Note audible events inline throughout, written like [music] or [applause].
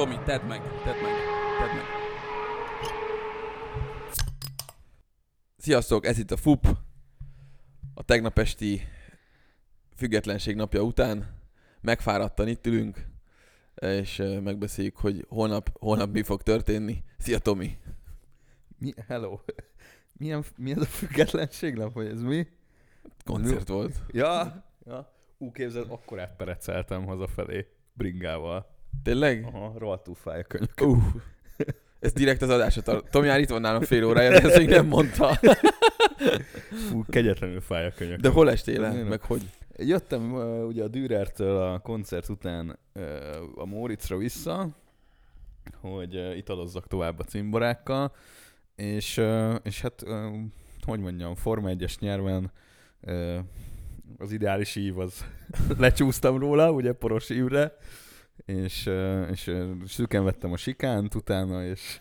Tomi, tedd meg, tedd meg, tedd meg. Sziasztok, ez itt a FUP. A tegnap esti függetlenség napja után megfáradtan itt ülünk, és megbeszéljük, hogy holnap, holnap mi fog történni. Szia Tomi! Mi, hello. Milyen, mi ez a függetlenség nap, vagy ez mi? Koncert volt. Ja, ja. Ú, képzeld, akkor átpereceltem hazafelé bringával. Tényleg? Aha, rohadtul fáj a könyök. Uh, ez direkt az adásra tart. Tomi már itt van nálam fél órája, de ezt még nem mondta. Fú, kegyetlenül fáj a könyök. De hol estél el? Meg hogy? Jöttem uh, ugye a Dürertől a koncert után uh, a Móricra vissza, hogy uh, itt adozzak tovább a cimborákkal, és, uh, és hát, uh, hogy mondjam, Forma 1-es nyelven uh, az ideális ív az [laughs] lecsúsztam róla, ugye poros ívre, és, és szüken vettem a sikánt utána, és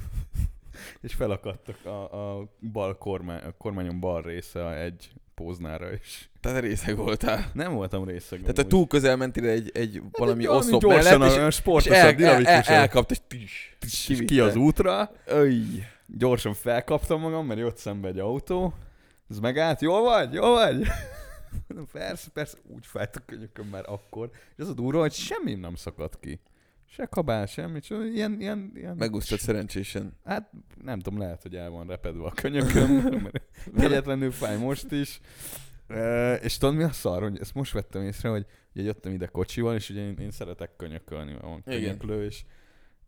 [laughs] és felakadtak a, a bal kormány, a kormányon bal része egy póznára is. Tehát részeg voltál. Nem voltam részeg. Tehát te túl közel mentél egy, egy valami Valami oszlop gyorsan, mellett, és, olyan és el, el, el, dinamikusabb. elkapta, és tis, és ki az útra, Öj. gyorsan felkaptam magam, mert jött szembe egy autó, ez megállt, jól vagy, jól vagy? Persze, persze, úgy fájt a könyököm már akkor. És az a durva, hogy semmi nem szakadt ki. Se kabál, semmi, csak ilyen, ilyen, ilyen... Megúsztad szerencsésen. Hát nem tudom, lehet, hogy el van repedve a könyököm, [laughs] mert kegyetlenül fáj most is. E, és tudod mi a szar, hogy ezt most vettem észre, hogy ugye jöttem ide kocsival, és ugye én, én szeretek könyökölni, mert van könyöklő, és,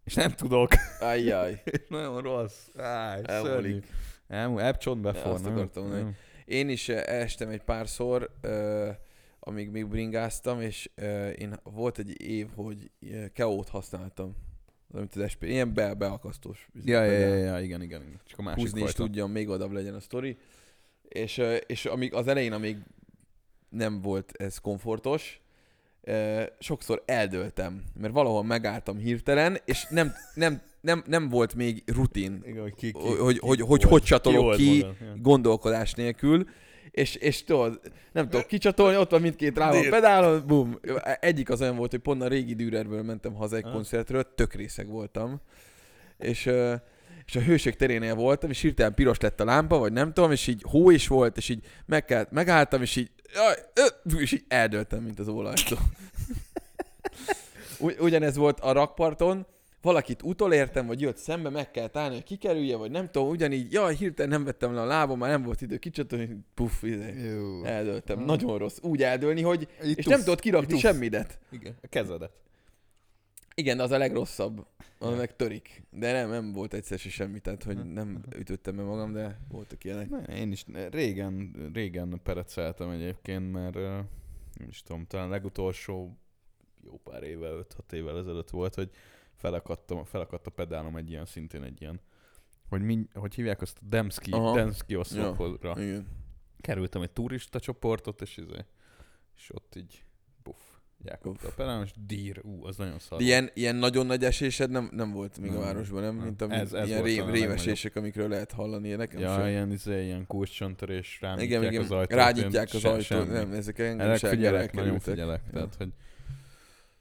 és nem tudok. Ajjaj. És [laughs] nagyon rossz. Áj. Elmúlik. Elmúlik. Elcsont Ja, befor. azt akartam mondani. Én is eh, estem egy párszor, uh, amíg még bringáztam, és uh, én volt egy év, hogy keót használtam. Amit az SP, ilyen be, beakasztós. Ja, ja, ja, ja, igen, igen. igen. Csak a másik húzni is tudjam, még odabb legyen a sztori. És, és amíg az elején, amíg nem volt ez komfortos, sokszor eldöltem, mert valahol megálltam hirtelen, és nem, nem, nem, nem volt még rutin, Igen, hogy ki, ki, hogy, hogy, ki hogy, hogy, csatolok ki ja. gondolkodás nélkül, és, és tudod, nem tudok kicsatolni, ott van mindkét rá a pedálon, bum. Egyik az olyan volt, hogy pont a régi Dürerből mentem haza egy koncertről, tök részeg voltam, és, és a hőség terénél voltam, és hirtelen piros lett a lámpa, vagy nem tudom, és így hó is volt, és így meg kellett, megálltam, és így, és így eldöltem, mint az ólajtó. [laughs] Ugy, ugyanez volt a rakparton, valakit utolértem, vagy jött szembe, meg kell állni, hogy kikerülje, vagy nem tudom, ugyanígy, jaj, hirtelen nem vettem le a lábam, már nem volt idő kicsatolni, puff, izé, eldöltem. Ah. Nagyon rossz. Úgy eldőlni, hogy, Így és tusz, nem tudod kirakni semmidet. Igen, a kezedet. Igen, az a legrosszabb. Az meg törik. De nem, nem volt egyszer se semmi, tehát hogy nem ütöttem be magam, de voltak ilyenek. Ne, én is régen, régen pereceltem egyébként, mert nem is tudom, talán legutolsó jó pár éve, 5-6 évvel ezelőtt volt, hogy felakadtam, felakadt a pedálom egy ilyen, szintén egy ilyen, hogy, mi, hogy hívják azt a Demski, Aha. Demski oszlopra. Igen. Kerültem egy turista csoportot, és, izé, és ott így buff, elkapta a pedálom, és dír, ú, az nagyon szar. De ilyen, ilyen nagyon nagy esésed nem, nem volt még a Nem. városban, nem? Nem. Mint a, Ez- ez ilyen a révesések, amikről lehet hallani. Nekem Ja, sem. ilyen, izé, ilyen kulcscsontörés, rányitják igen, igen, az ajtót. rányitják én az ajtót, nem, ezek engem Erre is figyelek, nagyon figyelek. Tehát, hogy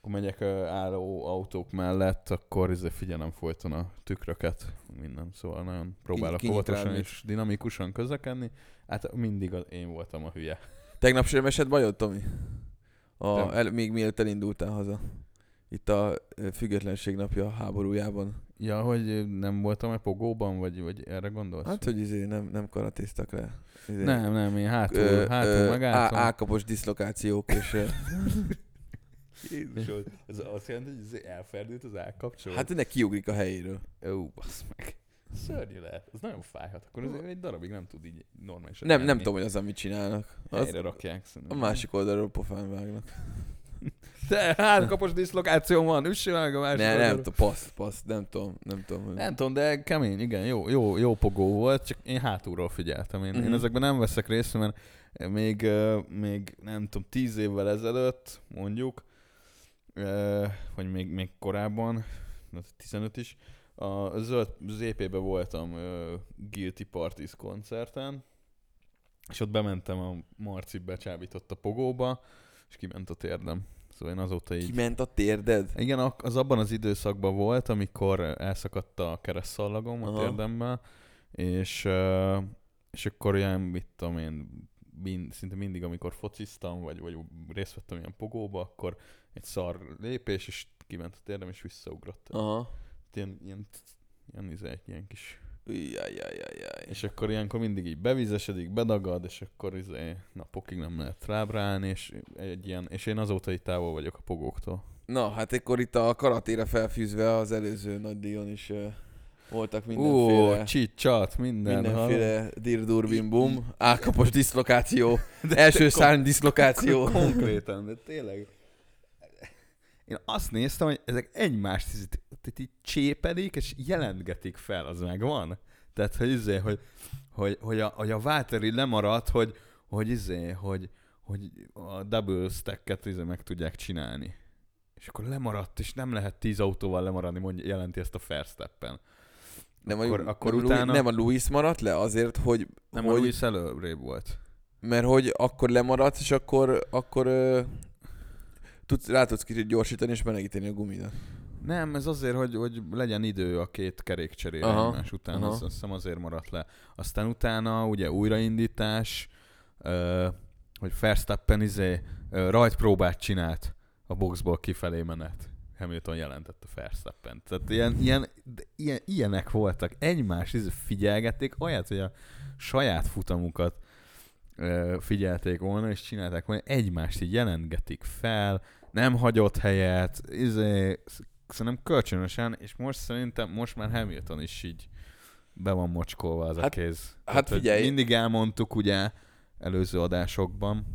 akkor megyek álló autók mellett, akkor izé figyelem folyton a tükröket, minden. Szóval nagyon próbálok óvatosan és dinamikusan közlekedni. Hát mindig az, én voltam a hülye. Tegnap sem esett bajod, Tomi? A, el, még mielőtt elindultál haza. Itt a függetlenség napja háborújában. Ja, hogy nem voltam-e pogóban, vagy, vagy erre gondolsz? Hát, hogy izé nem, nem karatéztak le. Izé, nem, nem, én hátul, ö, hátul ö, megálltam. á- Ákapos diszlokációk, és [laughs] ö, Jézus, ez azt jelenti, hogy izé elferdült az állkapcsolat? hát ennek kiugrik a helyéről. Ó, basz meg. Szörnyű lehet. Az nagyon fájhat. Akkor azért egy darabig nem tud így normálisan Nem, nem tudom, hogy az, amit csinálnak. Az, Helyre rakják a szerintem. másik oldalról pofán vágnak. [laughs] Te, hátkapos diszlokáció van, üssél meg a másik Ne, oldalról. nem tudom, passz, passz, nem tudom, nem tudom. hogy- Nem tudom, de kemény, igen, jó, jó, jó pogó volt, csak én hátulról figyeltem. Én, Mhm. én ezekben nem veszek részt, mert még, még nem tudom, tíz évvel ezelőtt mondjuk, vagy még, még korábban, hát 15 is, a zöld ZP-be voltam Guilty Parties koncerten, és ott bementem a Marci becsábított a pogóba, és kiment a térdem. Szóval én azóta így... Kiment a térded? Igen, az abban az időszakban volt, amikor elszakadt a keresztszallagom a térdemmel, és, és akkor ilyen, mit tudom én, mind, szinte mindig, amikor fociztam, vagy, vagy részt vettem ilyen pogóba, akkor egy szar lépés, és kiment a térdem, és visszaugrott. Aha. Ilyen, ilyen, ilyen, ilyen, ilyen kis Jajjajjajjaj. És akkor ilyenkor mindig így bevizesedik, bedagad, és akkor izé, napokig nem lehet rábrálni, és, egy ilyen, és én azóta így távol vagyok a pogóktól. Na, hát akkor itt a karatéra felfűzve az előző nagy díjon is uh, voltak Ó, mindenféle... csicsat, minden. mindenféle dirdurbin bum, ákapos diszlokáció, [laughs] első szárny diszlokáció. [laughs] Konkrétan, de tényleg. Én azt néztem, hogy ezek egymást így, így, csépedik, és jelentgetik fel, az megvan. Tehát, hogy izé, hogy, hogy, hogy, a, hogy a Válteri lemaradt, hogy, hogy izé, hogy, hogy a double stacket izé meg tudják csinálni. És akkor lemaradt, és nem lehet tíz autóval lemaradni, mondja, jelenti ezt a Verstappen. Nem, Akkor- a, akkor nem, utána- Louis, nem a Louis maradt le azért, hogy, Nem, a hogy Luis előrébb volt. mert hogy akkor lemaradsz, és akkor, akkor tudsz, rá tudsz kicsit gyorsítani, és melegíteni a gumidat. Nem, ez azért, hogy, hogy legyen idő a két kerékcserére Aha, egymás után, aha. az, azt hiszem azért maradt le. Aztán utána ugye újraindítás, ö, hogy Verstappen izé, ö, rajtpróbát csinált a boxból kifelé menet. Hamilton jelentett a Verstappen. Tehát ilyen, ilyen, ilyen, ilyenek voltak. Egymást izé figyelgették, olyat, hogy a saját futamukat ö, figyelték volna, és csinálták volna, egymást így jelentgetik fel, nem hagyott helyet, izé, szerintem kölcsönösen, és most szerintem most már Hamilton is így be van mocskolva az a Hát- kéz. hát hogy figyelj. Mindig elmondtuk ugye előző adásokban,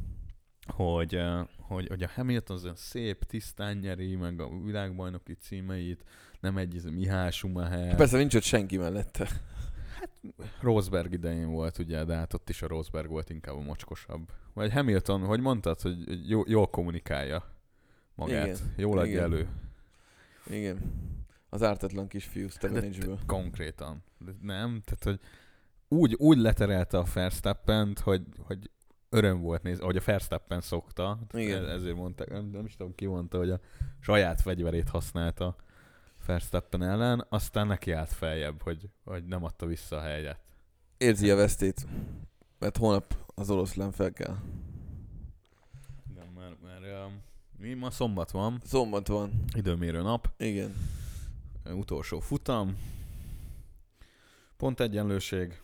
hogy, hogy, hogy a Hamilton az szép, tisztán nyeri, meg a világbajnoki címeit, nem egy ez Mihály Schumacher. Persze nincs ott senki mellette. Rosberg idején volt ugye, de hát ott is a Rosberg volt inkább a mocskosabb. Vagy Hamilton, hogy mondtad, hogy jó, jól kommunikálja magát. Igen, Jól adja igen. elő. Igen. Az ártatlan kisfiú Stevenage-ből. Konkrétan. De nem, tehát hogy úgy, úgy leterelte a Verstappent, hogy, hogy öröm volt nézni, ahogy a Verstappen szokta. Igen. E- Ezért mondták, nem, nem is tudom ki mondta, hogy a saját fegyverét használta Verstappen ellen, aztán neki állt feljebb, hogy, hogy nem adta vissza a helyet. Érzi a vesztét. Mert holnap az oroszlán fel kell. Igen, mert, mert um, mi ma szombat van, Szombat van. időmérő nap, Igen. utolsó futam, pont egyenlőség,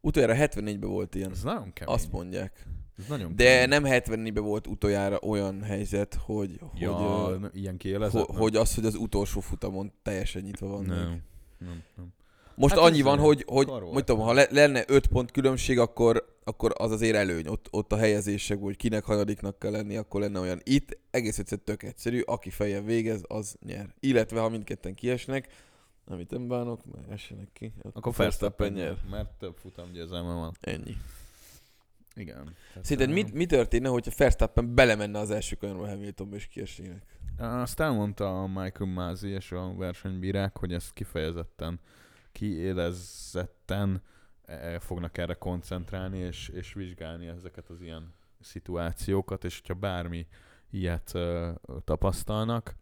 Utoljára 74-ben volt ilyen. ez nagyon kemény. Azt mondják. ez nagyon De kemény. nem 74-ben volt utoljára olyan helyzet, hogy, Ja, hogy, ilyen kiélezett? ho, hogy az, hogy az utolsó futamon teljesen nyitva van. nem. még. Nem, nem. Most Hát annyi ez van, hogy, hogy tudom, ha le, lenne 5 pont különbség, akkor, akkor az azért előny. Ott, ott a helyezések, hogy kinek hanyadiknak kell lenni, akkor lenne olyan. Itt egész egyszer tök egyszerű, aki feljebb végez, az nyer. Illetve ha mindketten kiesnek, amit nem bánok, mert essenek ki. Akkor Verstappen nyer, mert több futam győzelme van. Ennyi. Igen. Szerinted ö, mit, mi történne, hogyha Verstappen belemenne az első kanyarba Hamiltonba és kiesnének? Azt elmondta a Michael Masi és a versenybírák, hogy ezt kifejezetten, kiélezetten eh, fognak erre koncentrálni, és, és vizsgálni ezeket az ilyen szituációkat, és hogyha bármi ilyet ö, tapasztalnak,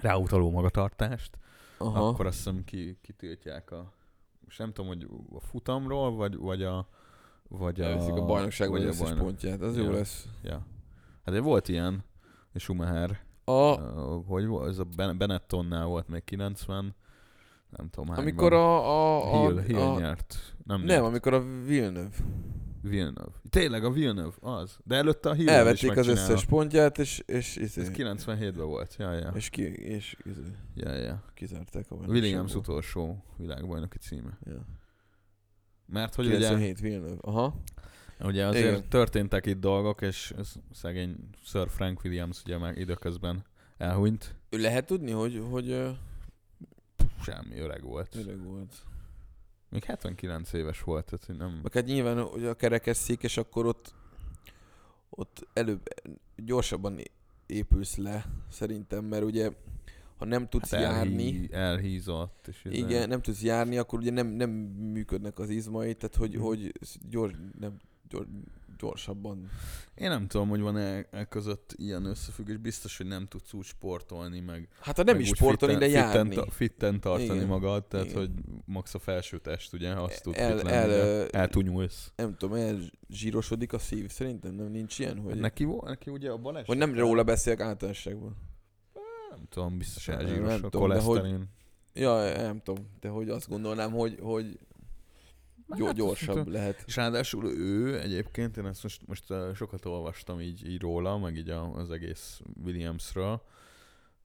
ráutaló magatartást, Aha. akkor azt hiszem ki, kitiltják a... Most nem tudom, hogy a futamról, vagy, vagy a... Vagy Elviszik a bajnokságban vagy az a összes bajnok- pontját, az Ja. jó lesz. Ja. Hát volt ilyen, és Schumacher, A, hogy volt, ez a Ben- Benettonnál volt még 90, nem tudom hányban. amikor a... a, a, Hill, Hill a nyert. Nem, nem, nyert. amikor a Villeneuve. Villeneuve. Tényleg a Villeneuve, az. De előtte a Hill Elvették az összes pontját, és, és, és, Ez 97-ben volt, ja, ja. és, ki, és, és ja, ja. kizárták a Williams utolsó világbajnoki címe. Ja. Mert hogy ugye, 97 Villeneuve. Aha. ugye azért Igen. történtek itt dolgok, és szegény Sir Frank Williams ugye már időközben elhunyt. Ő lehet tudni, hogy, hogy Semmi, öreg volt. öreg volt. Még 79 éves volt, tehát hogy nem... Meg hát nyilván, hogy a kerekesszék, és akkor ott, ott előbb gyorsabban épülsz le, szerintem, mert ugye, ha nem tudsz Hát járni, elhí, elhízott. És igen, nem tudsz járni, akkor ugye nem, nem működnek az izmai, tehát hogy, Mhm. hogy gyors, nem, gyors, gyorsabban. Én nem tudom, hogy van-e e között ilyen összefüggés. Biztos, hogy nem tudsz úgy sportolni, meg Hát ha nem meg is sportolni, de fitten, járni. Fitten, fitten tartani Igen. magad, tehát Igen. hogy max a felső test, ugye, azt tud El- fit el- de ö, eltunyulsz. Nem tudom, elzsírosodik a szív. Szerintem nem nincs ilyen, hogy... Neki, neki ugye a baleset... Vagy nem róla beszélek általánosságban. Nem tudom, biztos elzsíros a de hogy- koleszterin. Ja, nem tudom, de hogy azt gondolnám, hogy, hogy [laughs] gyó- Hát, gyorsabb azt lehet. És ráadásul ő egyébként, én ezt most, most sokat olvastam így, így róla, meg így az egész Williamsről,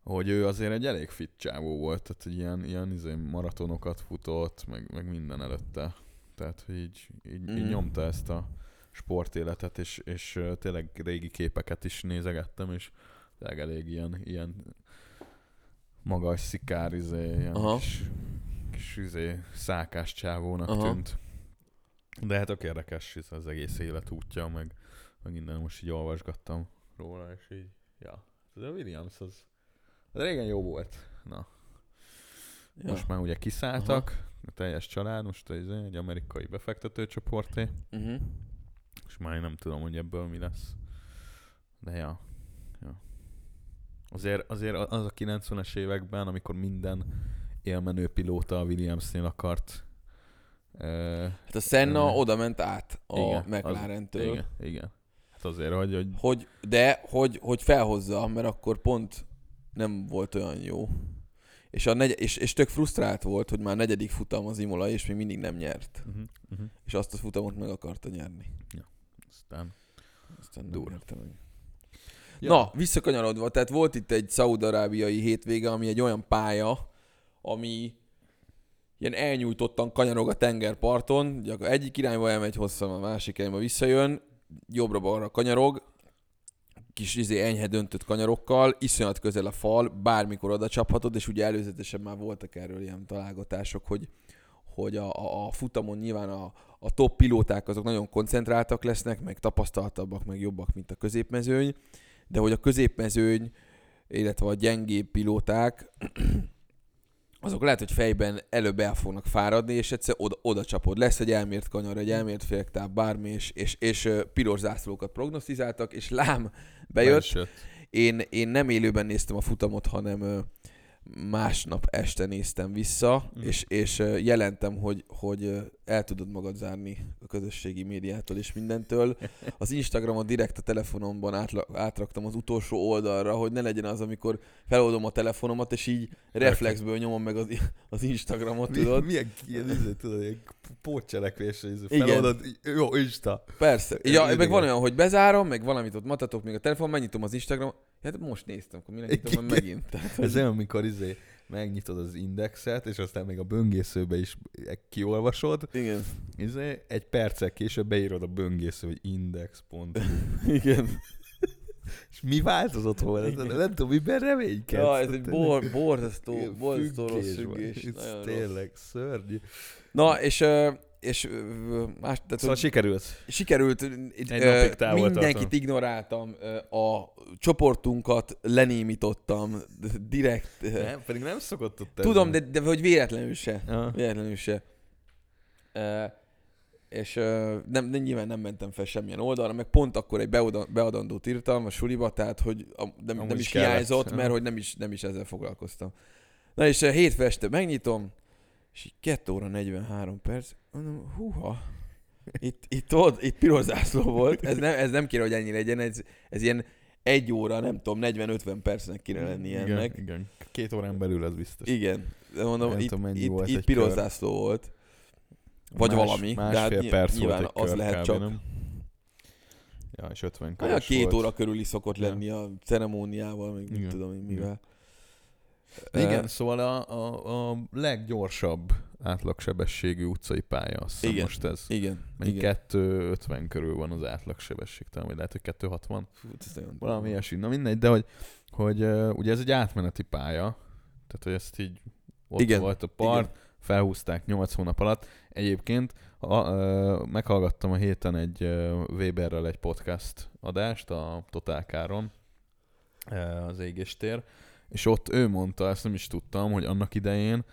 hogy ő azért egy elég fit csávó volt, tehát hogy ilyen, ilyen izé, maratonokat futott, meg, meg minden előtte. Tehát, hogy így, így, mm. így nyomta ezt a sportéletet, és, és tényleg régi képeket is nézegettem, és tényleg elég ilyen, ilyen magas szikár, izé, ilyen Aha. kis, kis izé, szákás csávónak Aha. tűnt. De hát tök érdekes ez az egész életútja, meg, meg minden most így olvasgattam róla, és így, ja. De a Williams az, az régen jó volt. Na, Ja. most már ugye kiszálltak, a teljes család, most ez egy amerikai befektetőcsoporté, Uh-huh. és már én nem tudom, hogy ebből mi lesz. De ja. ja. Azért, azért az a 90-es években, amikor minden élmenő pilóta a Williamsnél akart Hát a Senna Igen. oda ment át a Igen, McLaren-től. igen, igen. Hát azért, hogy, hogy Hogy, de, hogy, hogy felhozza, mert akkor pont nem volt olyan jó. És, a negy- és, és tök frusztrált volt, hogy már negyedik futam az Imola, és még mindig nem nyert. uh-huh, uh-huh. És azt a futamot meg akarta nyerni. aztán Aztán nem Durva. Ja. Na, visszakanyarodva, tehát volt itt egy szaudarábiai hétvége, ami egy olyan pálya, ami ilyen elnyújtottan kanyarog a tengerparton, gyakor- egyik irányba elmegy hosszan, a másik irányba visszajön, jobbra-balra kanyarog, kis izé enyhe döntött kanyarokkal, iszonyat közel a fal, bármikor oda csaphatod, és ugye előzetesen már voltak erről ilyen találgatások, hogy, hogy a, a, a futamon nyilván a, a top pilóták azok nagyon koncentráltak lesznek, meg tapasztaltabbak, meg jobbak, mint a középmezőny, de hogy a középmezőny, illetve a gyengébb pilóták, azok lehet, hogy fejben előbb el fognak fáradni, és egyszer oda, oda csapod. Lesz egy elmért kanyar, egy elmért féltáv, bármi, és, és, és piros zászlókat prognosztizáltak, és lám, bejött. Én, én nem élőben néztem a futamot, hanem másnap este néztem vissza, Mhm. és, és jelentem, hogy, hogy el tudod magad zárni a közösségi médiától és mindentől. [laughs] Az Instagramon direkt a telefonomban átla, átraktam az utolsó oldalra, hogy ne legyen az, amikor feloldom a telefonomat, és így reflexből nyomom meg az, az Instagramot, tudod? Milyen ilyen, tudod, ilyen pótcselekvés, feloldod, jó, Insta. Persze. Ja, meg van olyan, hogy bezárom, meg valamit ott matatok még a telefon, megnyitom az Instagram, hát most néztem, akkor minek nyitom megint. Tehát, Ez olyan, amikor izé, megnyitod az indexet, és aztán még a böngészőbe is kiolvasod, igen. izé, egy perccel később beírod a böngésző, hogy index.hu. [laughs] Igen. És mi változott volna? Igen. Nem, tudom, miben reménykedsz. Ja, ez egy bor, borzasztó, borzasztó rossz függés Nagyon rossz. tényleg szörnyű. Na, és, ö, és más, tehát, Szóval sikerült. sikerült, Egy ö, napig távol mindenkit tartom. ignoráltam, a csoportunkat lenémítottam, direkt. Nem, pedig nem szokott ott Tudom, de, de hogy véletlenül se. Ja. Véletlenül se. E, és nem, nem, nyilván nem mentem fel semmilyen oldalra, meg pont akkor egy beadandót írtam a suliba, tehát hogy a, nem, nem is kellett, hiányzott, mert hogy nem is, nem is ezzel foglalkoztam. Na és hétfő este megnyitom, és így 2 óra 43 perc, mondom, húha, itt, itt, ott, itt piros zászló volt, ez nem, ez nem kéne, hogy ennyi legyen, ez, ez ilyen egy óra, nem tudom, 40-50 percnek kéne lenni igen, ennek. Igen, két órán belül ez biztos. Igen, de mondom, Nem itt, tudom, mennyi itt, volt itt piros kör. zászló volt. Vagy Más- valami, de hát perc nyilván volt egy az kör lehet kb, csak. Nem? Ja, és 50 Olyan körös két volt. óra körüli szokott Ja. lenni a ceremóniával, meg nem Igen. tudom én mivel. Igen, Ö, szóval a, a, a leggyorsabb átlagsebességű utcai pálya, azt Igen. most ez. Igen, Mennyi igen. 250 körül van az átlagsebesség, talán, vagy lehet, hogy 260. Fú, ez nagyon Valami ilyesmi. Na mindegy, de hogy, hogy uh, ugye ez egy átmeneti pálya, tehát hogy ezt így ott Igen, volt a part, felhúzták 8 hónap alatt. Egyébként a, uh, meghallgattam a héten egy uh, Weberrel egy podcast adást a Totálkáron, uh, az égéstér, és ott ő mondta, ezt nem is tudtam, hogy annak idején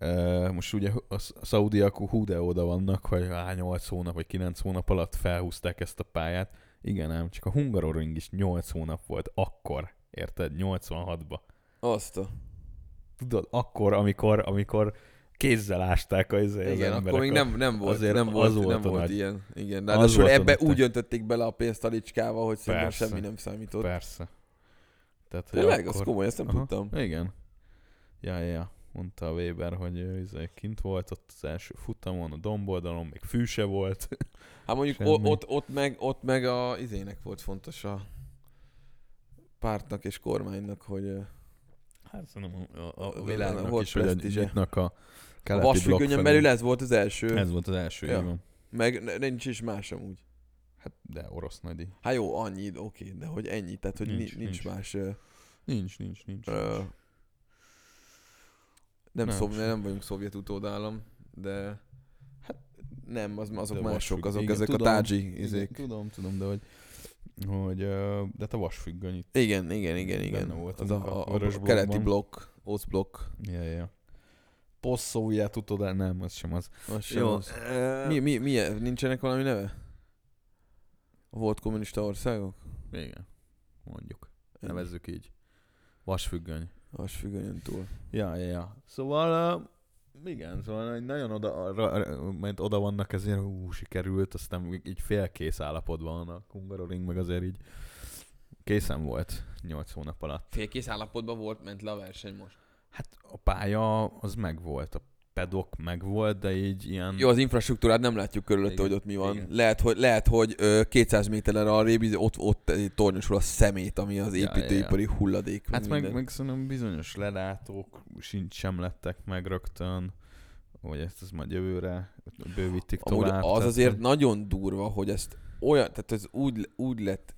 Uh, most ugye a sz- a szaudiak hú de oda vannak, hogy á, 8 hónap vagy 9 hónap alatt felhúzták ezt a pályát. Igen ám, csak a Hungaroring is 8 hónap volt akkor, érted? 86-ba. Azt a... Tudod, akkor, amikor, amikor kézzel ásták az, az Igen, emberek. akkor még nem, nem volt, azért nem az volt, volt nem volt nagy- ilyen. Igen, de az ráadásul volt a ebbe nagy úgy öntötték bele a pénzt a licskába, hogy szerintem Persze. semmi nem számított. Persze. Tehát, hogy Tényleg? akkor- Az komoly, ezt nem Aha, tudtam. Igen. Ja, ja, ja. Mondta a Weber, hogy ő izé kint volt ott az első futamon, a domboldalon, még fű se volt. [laughs] Hát mondjuk o- ott, ott, meg, ott meg a izének volt fontos a pártnak és kormánynak, hogy Hát szerintem a, a, A a világnak volt is, hogy a a keleti blokk vasfüggönyön felé. belül ez volt az első. Ez volt az első, Ja. Meg nincs is más amúgy. Hát de orosz nagyi. Hát jó, annyi, oké, de hogy ennyi, tehát hogy nincs, Nincs, nincs, más. Nincs, nincs, nincs. ö, nem, Nem, szov, nem vagyunk szovjet utódállam, de hát nem, az, azok De mások, azok igen, ezek tudom, a tádzsi Igen, izék. tudom, tudom, de hogy, hogy de te vasfüggöny itt. Igen, igen, igen, igen. volt az a, a a, a keleti blokk, Oszblokk. Ja, ja. Posztszóviát tudod, nem, az sem az. Az sem Jó, az. Mi, mi, mi, nincsenek valami neve? A volt kommunista országok? Igen, mondjuk. Nevezzük így. Vasfüggöny. Az függönyön túl. Ja, ja, ja. Szóval, uh, igen, szóval nagyon oda, mert oda vannak ezért, ú, sikerült, aztán így félkész állapotban van a Hungaroring, meg azért így készen volt 8 hónap alatt. Félkész állapotban volt, ment le a verseny most. Hát a pálya az megvolt, a pedok megvolt, de így ilyen... Jó, az infrastruktúrát nem látjuk körülötte, Igen, hogy ott mi van. igen. Lehet, hogy, lehet, hogy ö, 200 méterre arrébb ott, ott tornyosul a szemét, ami az Ja, ja, ja. építőipari hulladék. Hát meg, minden. meg szerintem bizonyos lelátók sincs, sem lettek meg rögtön, vagy ezt az majd jövőre bővítik Amúgy tovább. az tehát, azért hogy- nagyon durva, hogy ezt olyan, tehát ez úgy, úgy lett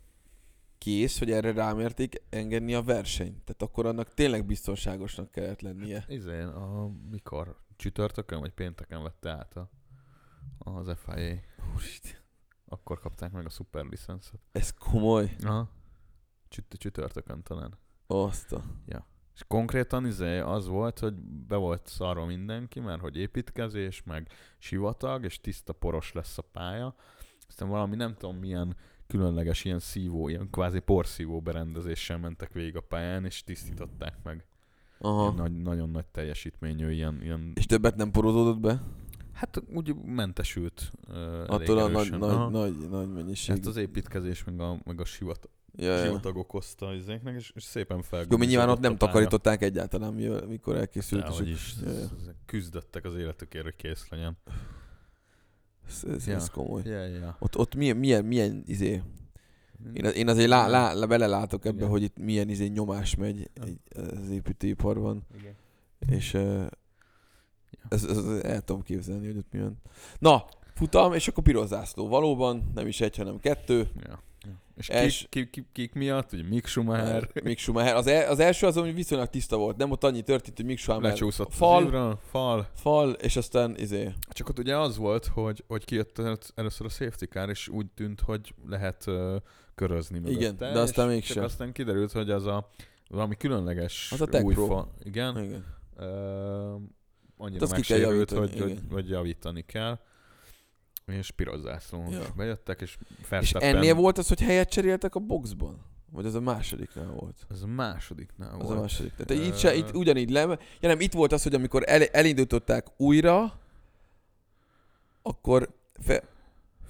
kész, hogy erre rámerték engedni a versenyt. Tehát akkor annak tényleg biztonságosnak kellett lennie. Izé, a, mikor? Csütörtökön vagy pénteken vette át a, az FIA. Úristen. Akkor kapták meg a szuper licenszet. Ez komoly. Aha. Csüt, csütörtökön talán. Azt a... És konkrétan izé az volt, hogy be volt szarva mindenki, mert hogy építkezés, meg sivatag, és tiszta poros lesz a pálya. Aztán valami nem tudom milyen különleges ilyen szívó, ilyen kvázi porszívó berendezéssel mentek végig a pályán, és tisztították meg. Aha. Ilyen Nagy, nagyon nagy teljesítményű, ilyen, ilyen És többet nem porozódott be? Hát úgy mentesült uh, Attól a nagy. Aha. nagy, nagy, nagy mennyiség. Hát az építkezés meg a, meg a sivat, ja, sivatag okozta izéknek, és, és szépen Jó, felgúzódott mi nyilván ott nem takarították egyáltalán, mikor elkészült. és Dehogy is, Ja, küzdöttek az életükért, hogy kész legyen. Ez, ez, Ja. ez komoly. Ja, ja. Ott, ott milyen, milyen, milyen izé... Én, én azért lá, lá, lá, belelátok ebbe, Igen. hogy itt milyen izé nyomás megy az építőiparban, Igen. és uh, ez, ez, el tudom képzelni, hogy ott mi van. Na, futam, és akkor piros zászló. Valóban, nem is egy, hanem kettő. Ja. ja. És Els- kik, kik, kik, kik miatt? Ugye Mick Schumacher Mick Schumacher. Az, el, az első az, ami viszonylag tiszta volt. Nem ott annyi történt, hogy Mick Schumacher lecsúszott fal, az ívra, fal. fal, és aztán izé... Csak ott ugye az volt, hogy, hogy kijött el- először a safety car, és úgy tűnt, hogy lehet uh, körözni mögötte. Igen, de aztán és mégsem. Csak aztán kiderült, hogy az a valami különleges Az a Tech új Pro. fa. Igen. Igen. Uh, annyira kell megsérült, hogy, hogy, igen. hogy javítani kell. És piros zászlón Ja. bejöttek, és És Verstappen... ennél volt az, hogy helyet cseréltek a boxban? Vagy az a másodiknál volt? Ez a másodiknál Az volt. a második. Tehát itt, Ö, se, itt ugyanígy le... Ja nem, itt volt az, hogy amikor el, elindították újra, akkor... Fe,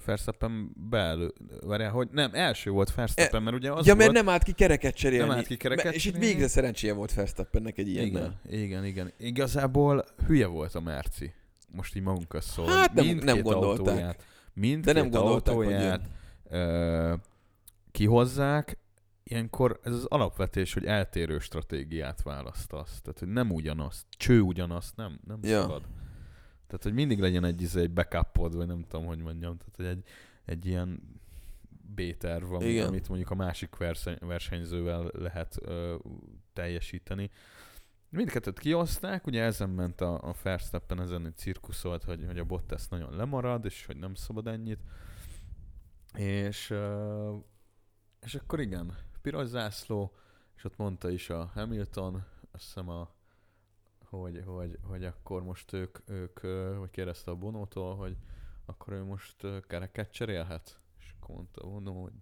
Verstappen beelő... Várjál, hogy nem, első volt Verstappen, mert ugye az ja, volt... mert nem állt ki kereket cserélni. Nem állt ki kereket És itt végre szerencséje volt Verstappennek egy ilyen. Igen, igen, igen. Igazából hülye volt a Merci. Most így magunk szól. Hát nem- Mindkét nem gondolták. Autóját, mindkét De nem gondolták, hogy autóját ö, kihozzák, ilyenkor ez az alapvetés, hogy eltérő stratégiát választasz. Tehát, hogy nem ugyanazt, cső ugyanazt, nem, nem ja. szabad. Tehát, hogy mindig legyen egy, izé, egy backupod, vagy nem tudom, hogy mondjam. Tehát, hogy egy, egy ilyen B-terv, ami, Igen. amit mondjuk a másik verseny, versenyzővel lehet ö, teljesíteni. Mindkettőt kioszták, ugye ezen ment a, a Verstappen, ezen egy cirkuszolt, hogy, hogy a Bottas nagyon lemarad, és hogy nem szabad ennyit. És, ö, és akkor igen, piros zászló, és ott mondta is a Hamilton, azt hiszem a, hogy, hogy, hogy akkor most ők, ők, hogy kérdezte a Bonótól, hogy akkor ő most kereket cserélhet? És akkor mondta a Bono, hogy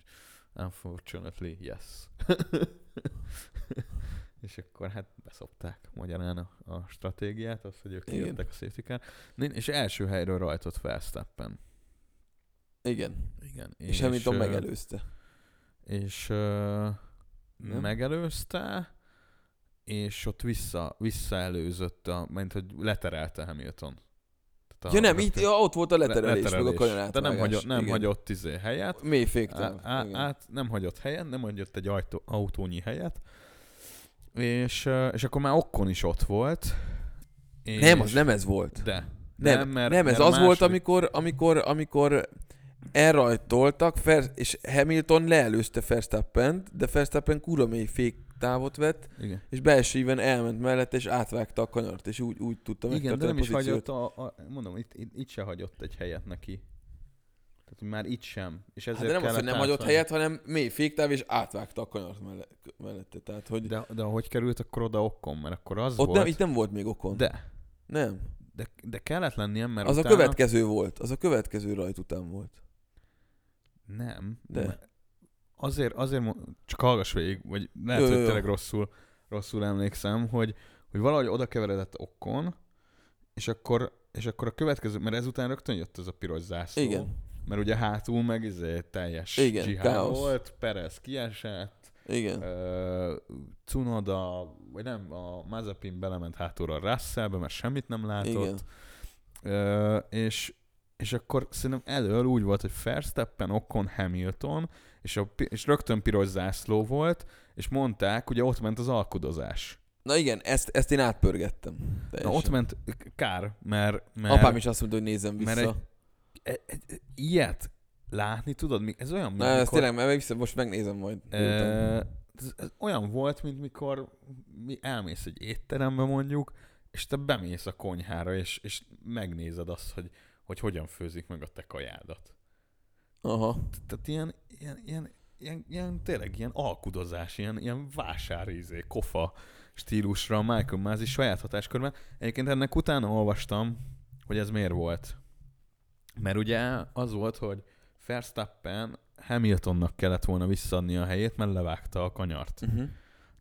unfortunately, yes. [laughs] és akkor hát beszopták magyarán a, a stratégiát, az, hogy ők kijöttek a safety car. És első helyről rajtott Verstappen. Igen. Igen. És, és Hamilton megelőzte. És Nem? megelőzte, és ott vissza, visszaelőzött, a, mint hogy leterelte Hamilton. Tehát Ja nem, itt, ja, ott volt a le- leterelés, meg a kanyar De nem hagyott, nem Igen. hagyott izé helyet. Mély Á, féktáv. á, igen. át, nem hagyott helyet, nem hagyott egy ajtó, autónyi helyet. És, és akkor már Okkon is ott volt. És Nem, az nem ez volt. De. Nem, nem, mert, nem ez mert az volt, amikor, amikor, amikor elrajtoltak, Fer, és Hamilton leelőzte Verstappent, de Verstappen kura mély féktávot vett, Igen. és belső íven elment mellette, és átvágta a kanyart, és úgy, úgy tudta Igen, de nem a is hagyott, a, a, mondom, itt, itt, itt se hagyott egy helyet neki. Tehát már itt sem. És ezért Hát de nem az, hogy nem hagyott helyet, hanem mély féktáv, és átvágta a kanyart melle- mellette. Tehát, hogy De, de hogy került akkor oda okon? Mert akkor az ott volt... nem, itt nem volt még okon. De, Nem. de, de kellett lennie, mert Az a utána... következő volt. Az a következő rajt után volt. Nem. De. Azért, azért, csak hallgass végig, vagy lehet, Jó, hogy tényleg rosszul, rosszul emlékszem, hogy, hogy valahogy oda keveredett okon, és akkor, és akkor a következő, mert ezután rögtön jött ez a piros zászló. Igen. Mert ugye hátul meg izé teljes Igen, dzsihád volt, Perez kiesett, Igen. uh, Cunoda, vagy nem, a Mazepin belement hátulra a Russellbe, mert semmit nem látott. Igen. Ö, és, és akkor szerintem elől úgy volt, hogy Verstappen, Ocon, Hamilton, és, a, és rögtön piros zászló volt, és mondták, ugye ott ment az alkudozás. Na igen, ezt, ezt én átpörgettem. Na ott ment, kár, mert... mert Apám is azt mondta, hogy nézem vissza. mert egy- e- e- ilyet látni, tudod, mi- ez olyan, mint Na, mikor- tényleg, mert vissza, most megnézem majd. Ö, ez, ez olyan volt, mint mikor mi elmész egy étterembe mondjuk, és te bemész a konyhára, és, és megnézed azt, hogy, hogy hogyan főzik meg a te kajádat. Aha. Tehát ilyen, ilyen, ilyen, ilyen, ilyen tényleg ilyen alkudozás, ilyen, ilyen vásárizé, kofa stílusra a Michael Masi saját hatáskörben. Egyébként ennek utána olvastam, hogy ez miért volt. Mert ugye az volt, hogy Verstappen Hamiltonnak kellett volna visszaadni a helyét, mert levágta a kanyart. Uh-huh.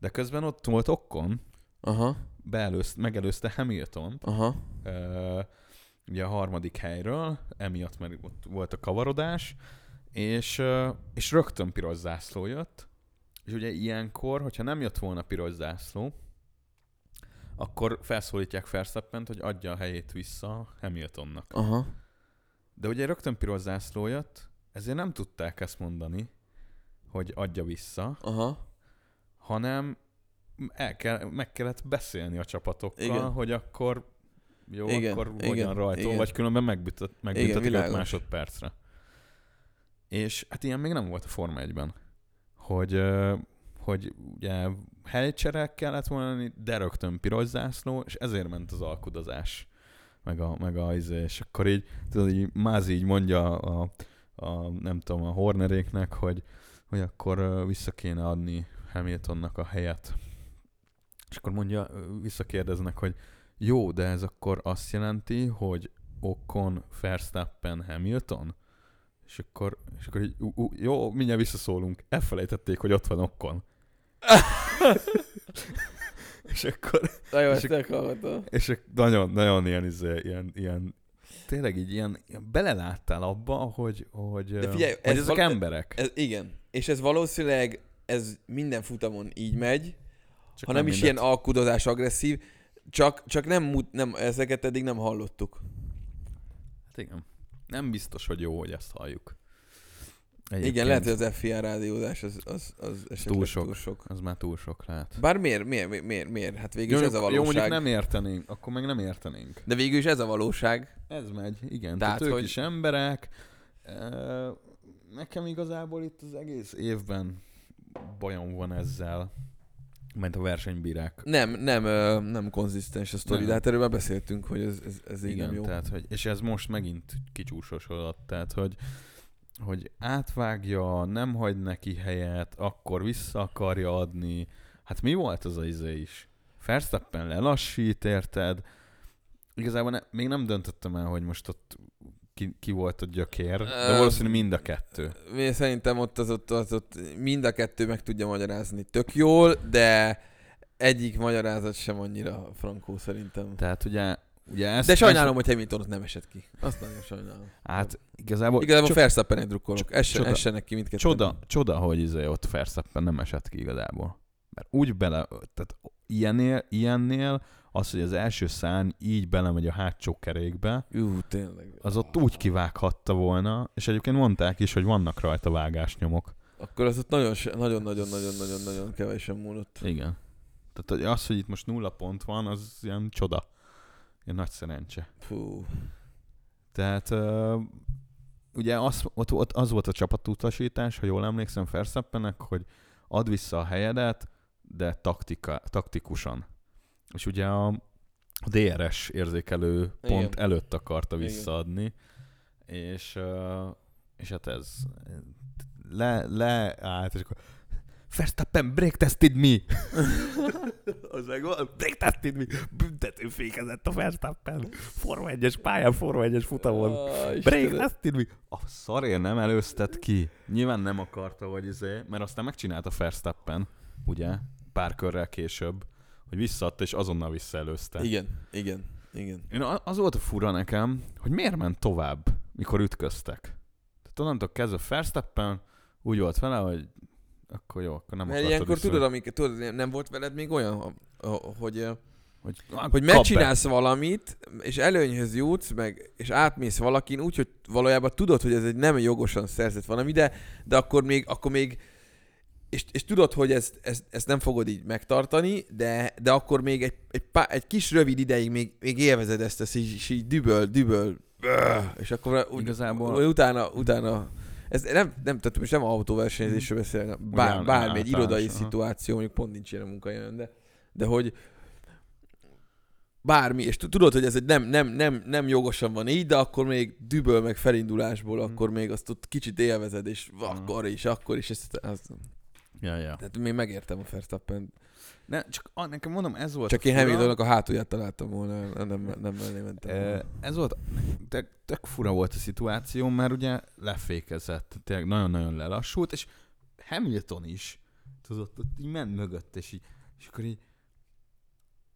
De közben ott volt Okkon, Aha. beelőzt, megelőzte Hamilton, Aha. ö, ugye a harmadik helyről, emiatt mert ott volt a kavarodás, és, és rögtön piros zászló jött, és ugye ilyenkor, hogyha nem jött volna piros zászló, akkor felszólítják Verstappent, hogy adja a helyét vissza Hamiltonnak. Aha. De ugye rögtön piros zászló jött, ezért nem tudták ezt mondani, hogy adja vissza, Aha. hanem el kell, meg kellett beszélni a csapatokkal, Igen. hogy akkor jó, Igen, akkor igen, rajtól, igen. vagy különben megbüntet, megbüntetik 5 világos. másodpercre. És hát ilyen még nem volt a Forma 1-ben, hogy, hogy ugye helycsere kellett volna de rögtön piros zászló, és ezért ment az alkudozás, meg a, meg a izé, és akkor így, tudod, így Mázi így mondja a, a, nem tudom, a Horneréknek, hogy, hogy akkor vissza kéne adni Hamiltonnak a helyet. És akkor mondja, visszakérdeznek, hogy jó, de ez akkor azt jelenti, hogy Ocon, Verstappen, Hamilton? És akkor, és akkor így, ú, ú, jó, mindjárt visszaszólunk. Elfelejtették, hogy ott van Ocon. [laughs] és akkor, Nagyon És meghallgattam. és nagyon, nagyon ilyen, izé, ilyen, ilyen, tényleg így ilyen, ilyen beleláttál abba, hogy, hogy, De figyelj, hogy ez ezek val- emberek. Ez, igen. És ez valószínűleg ez minden futamon így megy, Csak ha nem, is mindet. ilyen alkudozás agresszív, csak, csak nem, nem, ezeket eddig nem hallottuk. Hát igen. Nem biztos, hogy jó, hogy ezt halljuk. Igen, lehet, hogy az FIA rádiózás az, az, az túl sok. túl sok. Az már túl sok lehet. Bár miért, miért, miért, miért, miért? Hát végül Jó, is ez a jó, mondjuk valóság. nem értenénk, akkor meg nem értenénk. De végül is ez a valóság. Ez megy, igen. Tehát, Tehát, ők hogy- is emberek. Nekem igazából itt az egész évben bajom van ezzel, mert a versenybírák. Nem, nem, nem konzisztens a sztori, Nem. de hát erről már beszéltünk, hogy ez, ez, ez Igen, nem jó. tehát, hogy, és ez most megint kicsúsosodott, tehát, hogy, hogy átvágja, nem hagy neki helyet, akkor vissza akarja adni. Hát mi volt az a izé is? Verstappen lelassít, érted? Igazából ne, még nem döntöttem el, hogy most ott ki, ki volt a gyökér, de valószínű mind a kettő. Én szerintem ott az ott, az ott mind a kettő meg tudja magyarázni tök jól, de egyik magyarázat sem annyira frankó szerintem. Tehát ugye, ugye ezt, De sajnálom, hogy Hamilton nem esett ki. Azt nagyon sajnálom. Hát igazából Igazából cso- Verstappenek drukkolok. Essen, csoda- essenek ki mindketten. csoda, csoda, hogy izé ott Verstappen nem esett ki igazából. Mert úgy bele, tehát ilyennél, ilyennél az, hogy az első szárny így belemegy a hátsó kerékbe, Ú, tényleg. az ott úgy kivághatta volna, és egyébként mondták is, hogy vannak rajta vágásnyomok. Akkor az ott nagyon-nagyon-nagyon-nagyon-nagyon kevesen múlott. Igen. Tehát hogy az, hogy itt most nulla pont van, az ilyen csoda. Ilyen nagy szerencse. Fú. Tehát uh, ugye az, ott, ott az volt a csapatutasítás, ha jól emlékszem Verstappennek, hogy add vissza a helyedet, de taktika, taktikusan. És ugye a, DRS érzékelő Igen. pont előtt akarta Igen. visszaadni, és, uh, és hát ez le, leállt, és akkor Verstappen break tested me! [laughs] az meg break tested me! Büntető fékezett a Verstappen! Forma 1-es pályán, Forma 1-es futamon. Break tested me! A szarért nem előztet ki. Nyilván nem akarta, hogy izé, mert aztán megcsinálta Verstappen, ugye, pár körrel később, hogy visszaadta és azonnal visszaelőzte. Igen, igen, igen. Én az volt a fura nekem, hogy miért ment tovább, mikor ütköztek. Tehát onnantól kezdve Verstappen úgy volt vele, hogy akkor jó, akkor nem Mert ilyenkor vissza- tudod, amik, tudod, nem volt veled még olyan, hogy, hogy, hogy megcsinálsz valamit, és előnyhöz jutsz, meg, és átmész valakin úgy, hogy valójában tudod, hogy ez egy nem jogosan szerzett valami, de, de akkor még, akkor még és, és tudod, hogy ezt, ezt, ezt nem fogod így megtartani, de, de akkor még egy, egy, pá, egy kis rövid ideig még, még élvezed ezt, ezt így, és így düböl, düböl, és akkor úgy, Igazából- utána, utána ez nem, nem, tehát most nem autóversenyzésről beszélek, bár, bármi, egy irodai aha. szituáció, mondjuk pont nincs ilyen a munkahelyen, de, de hogy bármi, és tudod, hogy ez egy nem, nem, nem, nem jogosan van így, de akkor még düböl meg felindulásból, Mhm. akkor még azt ott kicsit élvezed, és akkor is, akkor is, ezt, azt, Ja, ja. tehát még megértem a Verstappen. Ne, csak a, nekem mondom, ez volt Csak a én. Hamiltonnak a hátulját találtam volna, nem, nem, nem mellé mentem. Ez volt, tök, tök fura volt a szituáció, mert ugye lefékezett, tényleg nagyon-nagyon lelassult, és Hamilton is, tudod, ott így ment mögött, és így, és akkor így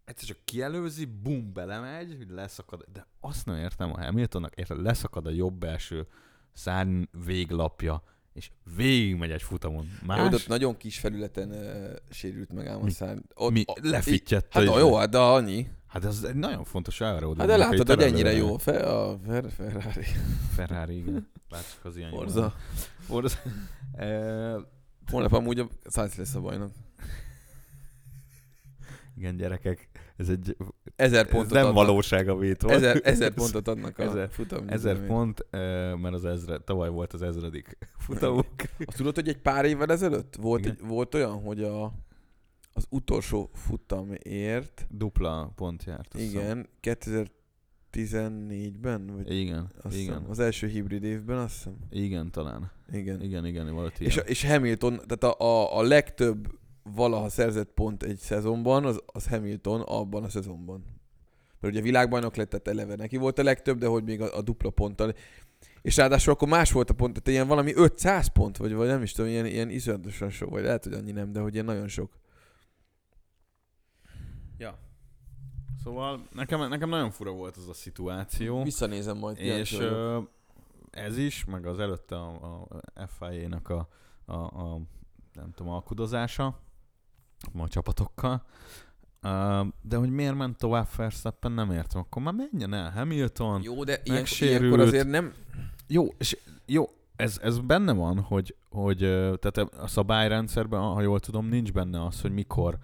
egyszer csak kielőzi, bum, belemegy, hogy leszakad, de azt nem értem a Hamiltonnak, érted, leszakad a jobb első szárny véglapja, és végigmegy egy futamon. Más... Más, ott nagyon kis felületen uh, sérült meg ám a Mi- szárny. Ott, mi a- lefittyette. Hát a, jó, hát de annyi. Hát ez egy nagyon fontos aerodrom. Hát de látod, hogy ennyire jó a, fe, a Fer- Ferrari. Ferrari, igen. Bárcsak az ilyen jó. Forza. Forza. Holnap amúgy a Sainz lesz a bajnok. igen, gyerekek, ez egy Ezer ez pontot nem adnak. valóság a vétó. Ezer, [laughs] ezer pontot adnak a Ezer- futam. Ezer pont, mert az ezre, tavaly volt az ezredik [laughs] futamuk. Azt tudod, hogy egy pár évvel ezelőtt volt, Igen. egy, volt olyan, hogy a, az utolsó futamért, Dupla pont járt. igen, 2014-ben, vagy Igen, azt igen. hiszem, az első hibrid évben, azt hiszem. Igen, talán. Igen. Igen, igen, volt És, és Hamilton, tehát a, a, a legtöbb valaha szerzett pont egy szezonban, az, az Hamilton abban a szezonban. Mert ugye világbajnok lett, tehát eleve neki volt a legtöbb, de hogy még a, a dupla ponttal. És ráadásul akkor más volt a pont, tehát ilyen valami 500 pont, vagy, vagy nem is tudom, ilyen, ilyen iszonyatosan sok, vagy lehet, hogy annyi nem, de hogy ilyen nagyon sok. Ja. Szóval nekem, nekem nagyon fura volt az a szituáció. Visszanézem majd. És ö, ez is, meg az előtte a, a FIA-nak a, a, a, nem tudom, alkudozása a csapatokkal. Uh, de hogy miért ment tovább Verstappen, nem értem. Akkor már menjen el Hamilton. Jó, de ilyenkor, megsérült. ilyenkor azért nem... jó és jó, ez, ez benne van, hogy, hogy tehát a szabályrendszerben, ha jól tudom, nincs benne az, hogy mikor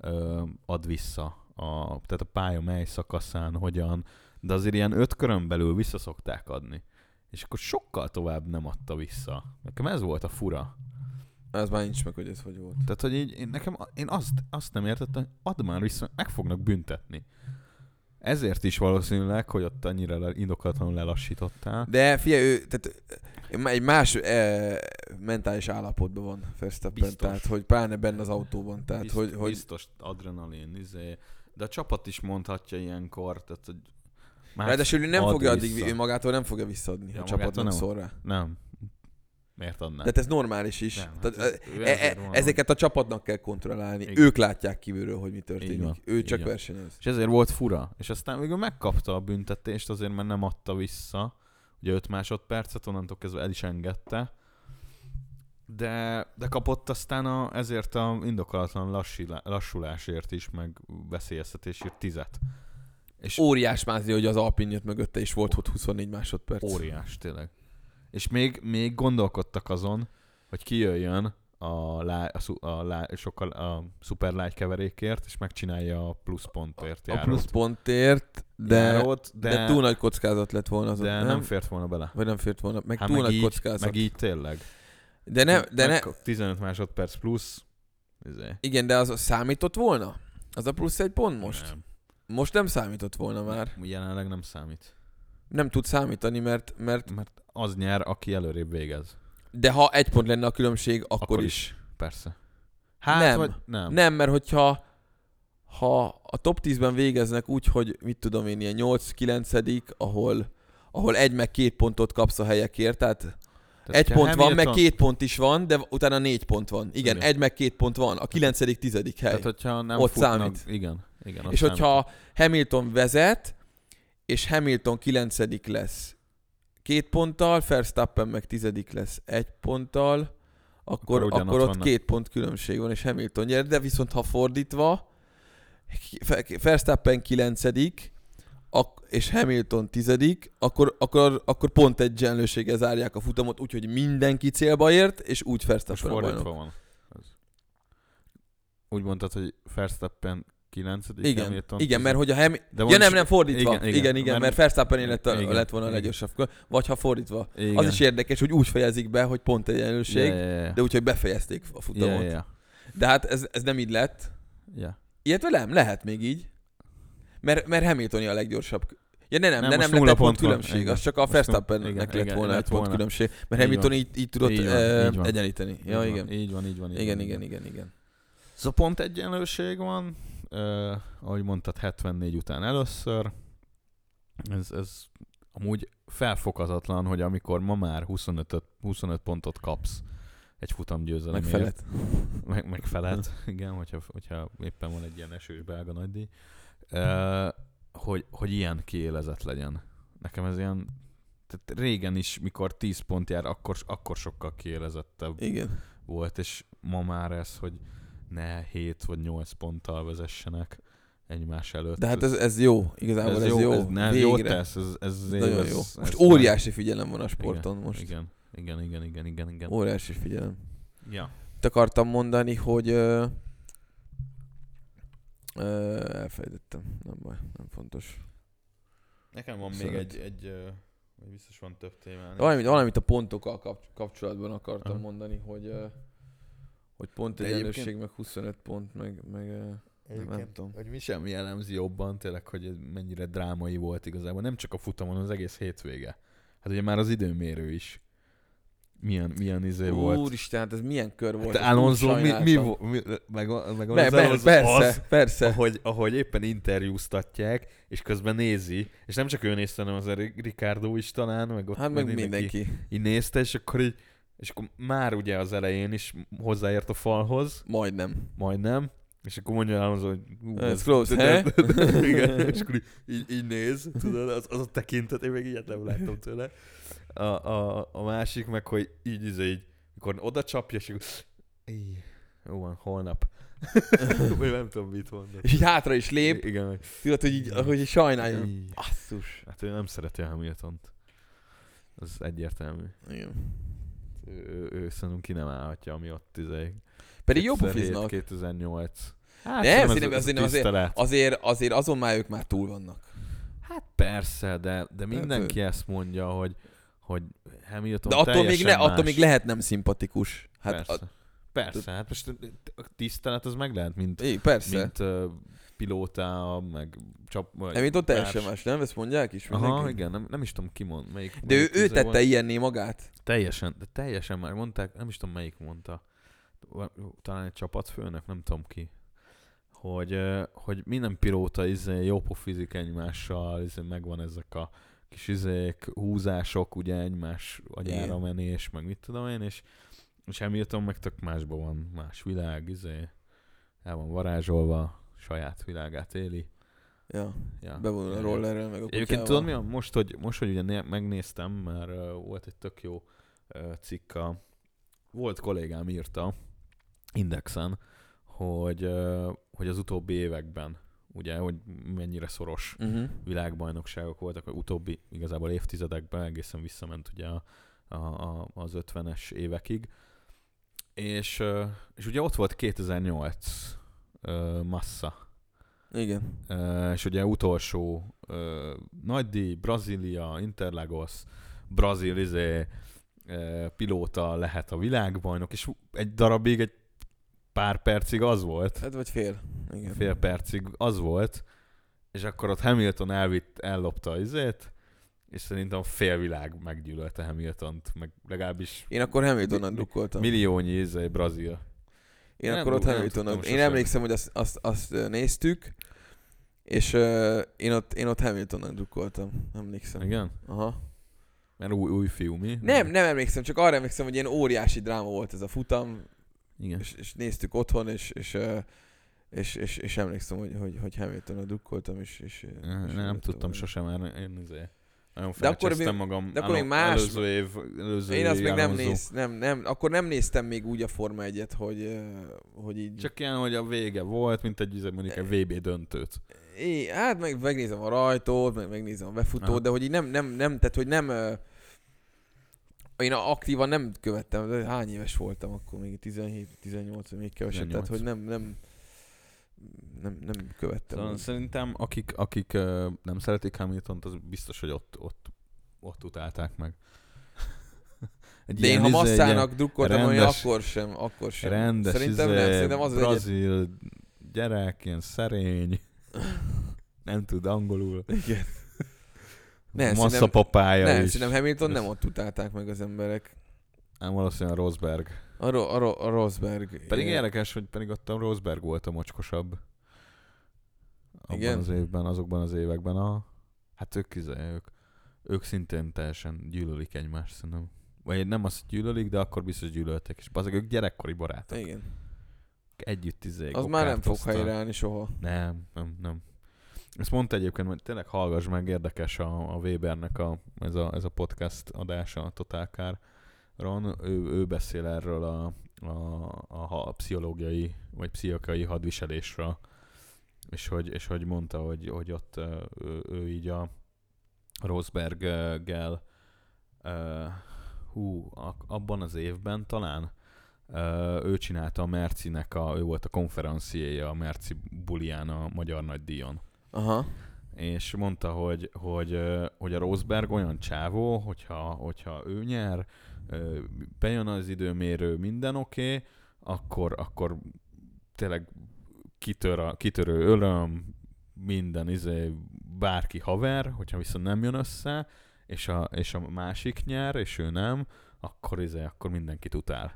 ö, ad vissza, a, tehát a pálya mely szakaszán, hogyan, de azért ilyen öt körön belül vissza szokták adni. És akkor sokkal tovább nem adta vissza. Nekem ez volt a fura. Az már nincs meg, hogy ez hogy volt. Tehát, hogy így, én, nekem, én azt, azt nem értettem, hogy add már vissza, meg fognak büntetni. Ezért is valószínűleg, hogy ott annyira le, indokatlanul lelassítottál. De figyelj, ő, tehát Egy más e, mentális állapotban van Verstappen, Biztos. tehát hogy pláne benne az autóban, tehát biztos, hogy, hogy biztos adrenalin, izé. De a csapat is mondhatja ilyenkor, tehát hogy ráadásul ő nem fogja addig, vissza. ő magától nem fogja visszaadni, Ja, a csapat nem nem. szól rá. Nem. Miért adná? Tehát ez normális is. Nem, Tehát, hát ez- e, e, ezeket a csapatnak kell kontrollálni. Igen. Ők látják kívülről, hogy mi történik. van, Ő csak van. versenyez. És ezért volt fura. És aztán végül megkapta a büntetést, azért mert nem adta vissza. Ugye 5 másodpercet, onnantól kezdve el is engedte. De, de kapott aztán a, ezért a indokolatlan lassila, lassulásért is, meg veszélyeztetésért tizet. És Óriás mázi, hogy az Alpin jött mögötte, és volt ott 24 másodperc. óriás, tényleg. És még, még gondolkodtak azon, hogy kijöjjön a, lá, a, szu- a, lá, sokkal, a szuper light keverékért, és megcsinálja a pluszpontért A járót. pluszpontért, de, járót, de, de, túl nagy kockázat lett volna az. de ott, nem fért volna bele. Vagy nem fért volna. Meg Hát túl meg nagy így, kockázat. meg így tényleg. De, ne, de ne, Megkap 15 másodperc plusz. Izé. igen, de az számított volna? Az a plusz egy pont most? Nem. Most nem számított volna már. Jelenleg nem számít. Nem tud számítani, mert, mert Mert az nyer, aki előrébb végez. de ha egy pont lenne a különbség, akkor, Akkor is. Persze. Hát, Nem. vagy nem. Nem, mert hogyha ha a top 10-ben végeznek úgy, hogy mit tudom én, ilyen 8-9 ahol, ahol egy meg két pontot kapsz a helyekért, tehát, tehát egy pont van, meg két pont is van, de utána négy pont van. Igen, Igen. egy meg két pont van, a 9 tizedik hely. Tehát, hogyha nem Ott futnak, számít. Igen. igen és számít. hogyha Hamilton vezet, és Hamilton 9 lesz két ponttal, Verstappen meg tizedik lesz egy ponttal, akkor, Akkor akkor, ott vannak. két pont különbség van, és Hamilton nyer, de viszont ha fordítva, Verstappen kilencedik, ak- és Hamilton tizedik, akkor, akkor, akkor pont egy egyenlőséggel zárják a futamot, úgyhogy mindenki célba ért, és úgy Most Verstappen a fordítva bajnok. van. Ez. Úgy mondtad, hogy Verstappen 9 Igen, Hamilton igen, mert hogy a Ham... De Ja nem, nem fordítva. Igen, Igen, igen, igen, mert- mert Verstappen lett, a, Igen, lett volna a leggyorsabb. Vagy ha fordítva. Igen. Az is érdekes, hogy úgy fejezik be, hogy pont egyenlőség, Ja, ja, ja. de úgyhogy befejezték a futamot. ja, ja. De hát ez, ez nem így lett. ja. Illetve nem, lehet még így. Mert, mert Hamiltoni a leggyorsabb. Ja, ne, nem, Nem, de nem lett pont különbség, Igen. az csak a Verstappennek lett volna lett egy pont különbség, mert Így Hamilton van. így, így tudott Így van, ö, így van. egyenlíteni. Ja, Így igen. Van, így van, így van. Így Igen, van, igen, igen, igen. Szóval pont egyenlőség van, uh, ahogy mondtad, 74 után először. Ez, ez amúgy felfoghatatlan, hogy amikor ma már 25, 25 pontot kapsz egy futamgyőzelemért. Meg felett. Meg, meg felett, igen, hogyha, hogyha éppen van egy ilyen esős belga nagydíj. Uh, hogy, hogy ilyen kiélezett legyen. Nekem ez ilyen... Tehát régen is, mikor 10 pont jár, akkor, akkor sokkal kiélezettebb Igen. volt, és ma már ez, hogy ne 7 vagy 8 ponttal vezessenek egymás előtt. De hát ez, ez jó, igazából ez, jó. Ez, ne, Végre. jó tesz, ez, ez, Ez nagyon ez, jó. ez, Most ez óriási figyelem van a sporton igen, most. Igen, igen, igen, igen, igen, igen. Óriási figyelem. Ja. Itt akartam mondani, hogy ö, ö, elfelejtettem. Nem baj, nem fontos. Nekem van Szóval- még egy, egy, ö, biztos van több témán. Valamit, valamit a pontokkal kap, kapcsolatban akartam Aha. mondani, hogy ö, hogy pont De egyenlőség, egyébként- meg 25 pont, meg, meg ö, nem tudom. Hogy mi sem jellemzi jobban tényleg, hogy mennyire drámai volt igazából. Nem csak a futamon, az egész hétvége. Hát ugye már az időmérő is. Milyen, milyen izé volt. Úristen, hát ez milyen kör volt. Te ezt úgy Alonso, mi, mi, mi, meg, meg Be, az Alonso persze, az, persze. ahogy, ahogy éppen interjúztatják, és közben nézi, és nem csak ő nézte, hanem az Ri- Ricardo is talán, meg ott Hát meg mindenki. így nézte, és akkor így, és akkor már ugye az elején is hozzáért a falhoz, Majdnem. majdnem, és akkor mondja Alonso, hogy ú, Ez close? [laughs] Igen, és akkor így, így, néz, tudod, az, az a tekintet, én még ilyet nem láttam tőle. A, a, a másik meg, hogy így, így, így mikor oda csapja, és akkor így, jó van, holnap. [laughs] Vagy nem tudom, mit mondott. És így hátra is lép, Igen, tudod, hogy így, hogy sajnálja. így. Asszus. Hát ő nem szereti a Hamiltont. Ez egyértelmű. Igen. Ő, ő, ő szerintem ki nem állhatja, ami ott izé. Pedig jó 2007, pofiznak. 2008. Hát, Nem, szerintem szerintem- ez, ez azért azért- tisztelet. Azért, azért azon már ők már túl vannak. Hát persze, de, de mindenki ő- ezt mondja, hogy, hogy Hamilton De attól még, ne, attól más. még lehet nem szimpatikus. Hát persze. a, persze, hát most a tisztelet az meg lehet, mint, így, persze. mint uh, pilóta, meg csap... Vagy Hamilton teljesen társ. más, nem? Ezt mondják is Aha, mindenki? igen, nem, nem is tudom ki mond, melyik. De ő, melyik ő izé tette volt. ilyenné magát? Teljesen, de teljesen már mondták, nem is tudom melyik mondta. Talán egy csapatfőnök, nem tudom ki. Hogy, hogy minden pilóta izé, jó pofizik egymással, izé, megvan ezek a kis izék, húzások, ugye egymás agyára menés, meg mit tudom én, és, és Hamilton meg tök másban van, más világ, izé, el van varázsolva, saját világát éli. Ja, Ja. bevonul a rollerrel, meg a Egyébként tudod mi van? Most, hogy, most, hogy ugye né- megnéztem, mert uh, volt egy tök jó uh, cikk a... Volt kollégám írta Indexen, hogy, uh, hogy az utóbbi években, ugye, hogy mennyire szoros Uh-huh. világbajnokságok voltak, a utóbbi igazából évtizedekben egészen visszament ugye a, a, a, az 50-es évekig. És, uh, és ugye ott volt 2008 Massa, Igen. Uh, és ugye utolsó uh, nagy díj, Brazília, Interlagos, brazil izé, pilóta lehet a világbajnok, és egy darabig, egy pár percig az volt, Hát vagy fél. Igen. fél percig az volt, és akkor ott Hamilton elvitt, ellopta izét, és szerintem a fél világ meggyűlölte Hamiltont, meg legalábbis Én akkor Hamiltonnak Mi- drukkoltam. milliónyi izé, brazil. Én Nem akkor ott Hamiltonnak. Én emlékszem, hogy azt, azt, azt néztük, és uh, én, ott, én ott Hamiltonnak drukkoltam. Emlékszem. Igen? Aha. Mert új, új fiú, mi? Nem, nem emlékszem, csak arra emlékszem, hogy ilyen óriási dráma volt ez a futam, Igen. és, és néztük otthon, és, és, ö, és, és, és emlékszem, hogy, hogy, hogy Hamiltonnak drukkoltam, és, és, és Nem, nem tudtam sosem, mert én izé, nagyon De akkor még- magam. de akkor még más- Előző év, előző Én azt még nem, néz, nem, nem, akkor nem néztem még úgy a Forma 1 hogy, hogy így... Csak ilyen, hogy a vége volt, mint egy, mondjuk egy VB döntőt. É, hát meg megnézem a rajtót, meg megnézem a befutót, Aha. de hogy így nem, nem, nem, tehát hogy nem... Én aktívan nem követtem, de hány éves voltam akkor, még 17-18, vagy még kevesebb, tehát 18. hogy nem, nem, nem, nem követtem. Szóval szerintem akik, akik nem szeretik Hamiltont, az biztos, hogy ott, ott, ott utálták meg. [laughs] Egy De én ha izé, egy masszának drukkoltam, hogy akkor sem, akkor sem. rendes, szerintem izé, nem, szerintem az brazil gyerek, ilyen szerény, nem tud angolul. Igen. [laughs] Nem, Massza papája Nem, is. szerintem Hamilton nem ott utálták meg az emberek. Nem valószínűleg Rosberg. A, Ro- a, Ro- a Rosberg. Pedig igen. érdekes, hogy pedig ott a Rosberg volt a mocskosabb. Abban Igen? az évben, azokban az években a... Hát ők, izé, ők, ők szintén teljesen gyűlölik egymást, szerintem. Vagy nem azt gyűlölik, de akkor biztos gyűlöltek. És azok ők gyerekkori barátok. Igen. Együtt izé, Az már nem fog helyreállni soha. Nem, nem, nem. Ezt mondta egyébként, hogy tényleg hallgass meg, érdekes a, a Webernek a, ez, a, ez a podcast adása, a Total Car Ron, ő, ő beszél erről a, a, a, a pszichológiai, vagy pszichikai hadviselésről, és hogy, és hogy mondta, hogy, hogy ott ő, ő így a Rosberggel uh, hú, a, abban az évben talán uh, ő csinálta a Mercinek, a, ő volt a konferenciéje a Merci bulián a Magyar Nagydíjon Aha. és mondta, hogy, hogy, hogy a Rosberg olyan csávó, hogyha, hogyha ő nyer, bejön az időmérő, minden oké, okay, akkor, akkor tényleg kitör a, kitörő öröm, minden izé, bárki haver, hogyha viszont nem jön össze, és a, és a másik nyer, és ő nem, akkor izé, akkor mindenkit utál.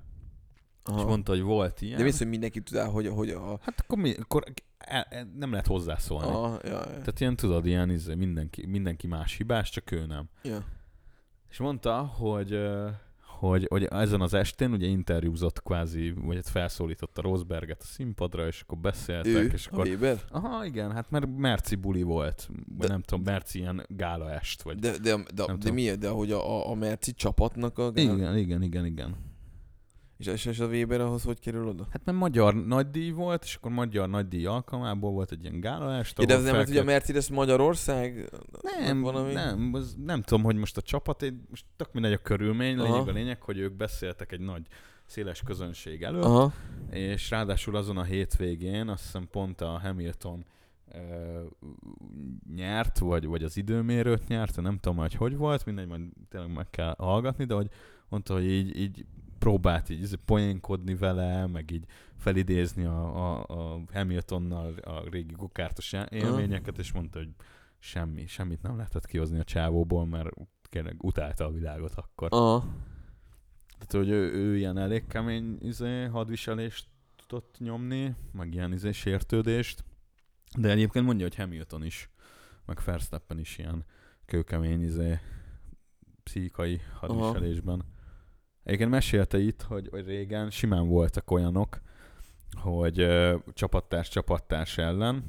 Aha. És mondta, hogy volt ilyen. De viszont mindenki tudál, hogy, hogy a... Hát akkor, mi, akkor el, el, nem lehet hozzászólni. a ja, ja. Tehát ilyen tudod, ilyen izé, mindenki, mindenki más hibás, csak ő nem. ja. És mondta, hogy, hogy, hogy ezen az estén ugye interjúzott kvázi, vagy hát felszólította Rosberget a színpadra, és akkor beszéltek, Ő, és akkor... Weber? Aha, igen, hát mert Merci buli volt, vagy De- nem tudom, Merci ilyen gála est, vagy... De, de, de, de, de miért? De hogy a, a, Merci csapatnak a... Igen, igen, igen, igen. És, és, és a Weber ahhoz hogy kerül oda? Hát mert magyar nagydíj volt, és akkor magyar nagydíj alkalmából volt egy ilyen Ja, de ez nem, hogy a felkért- Mercedes Magyarország? Nem, valami? nem, az, nem tudom, hogy most a csapat, egy, most tök mindegy a körülmény, Aha. lényeg a lényeg, hogy ők beszéltek egy nagy széles közönség előtt, Aha. és ráadásul azon a hétvégén azt hiszem pont a Hamilton ö, nyert, vagy, vagy az időmérőt nyert, nem tudom, hogy hogy volt, mindegy, majd tényleg meg kell hallgatni, de hogy mondta, hogy így, így próbált így poénkodni vele, meg így felidézni a, a, a Hamiltonnal a régi gokártos élményeket, és mondta, hogy semmi, semmit nem lehetett kihozni a csávóból, mert utálta a világot akkor. Aha. Tehát, hogy ő, ő ilyen elég kemény izé, hadviselést tudott nyomni, meg ilyen izé, sértődést, de egyébként mondja, hogy Hamilton is, meg Verstappen is ilyen kőkemény izé, pszichikai hadviselésben. Egyébként mesélte itt, hogy, hogy régen simán voltak olyanok, hogy ö, csapattárs csapattárs ellen,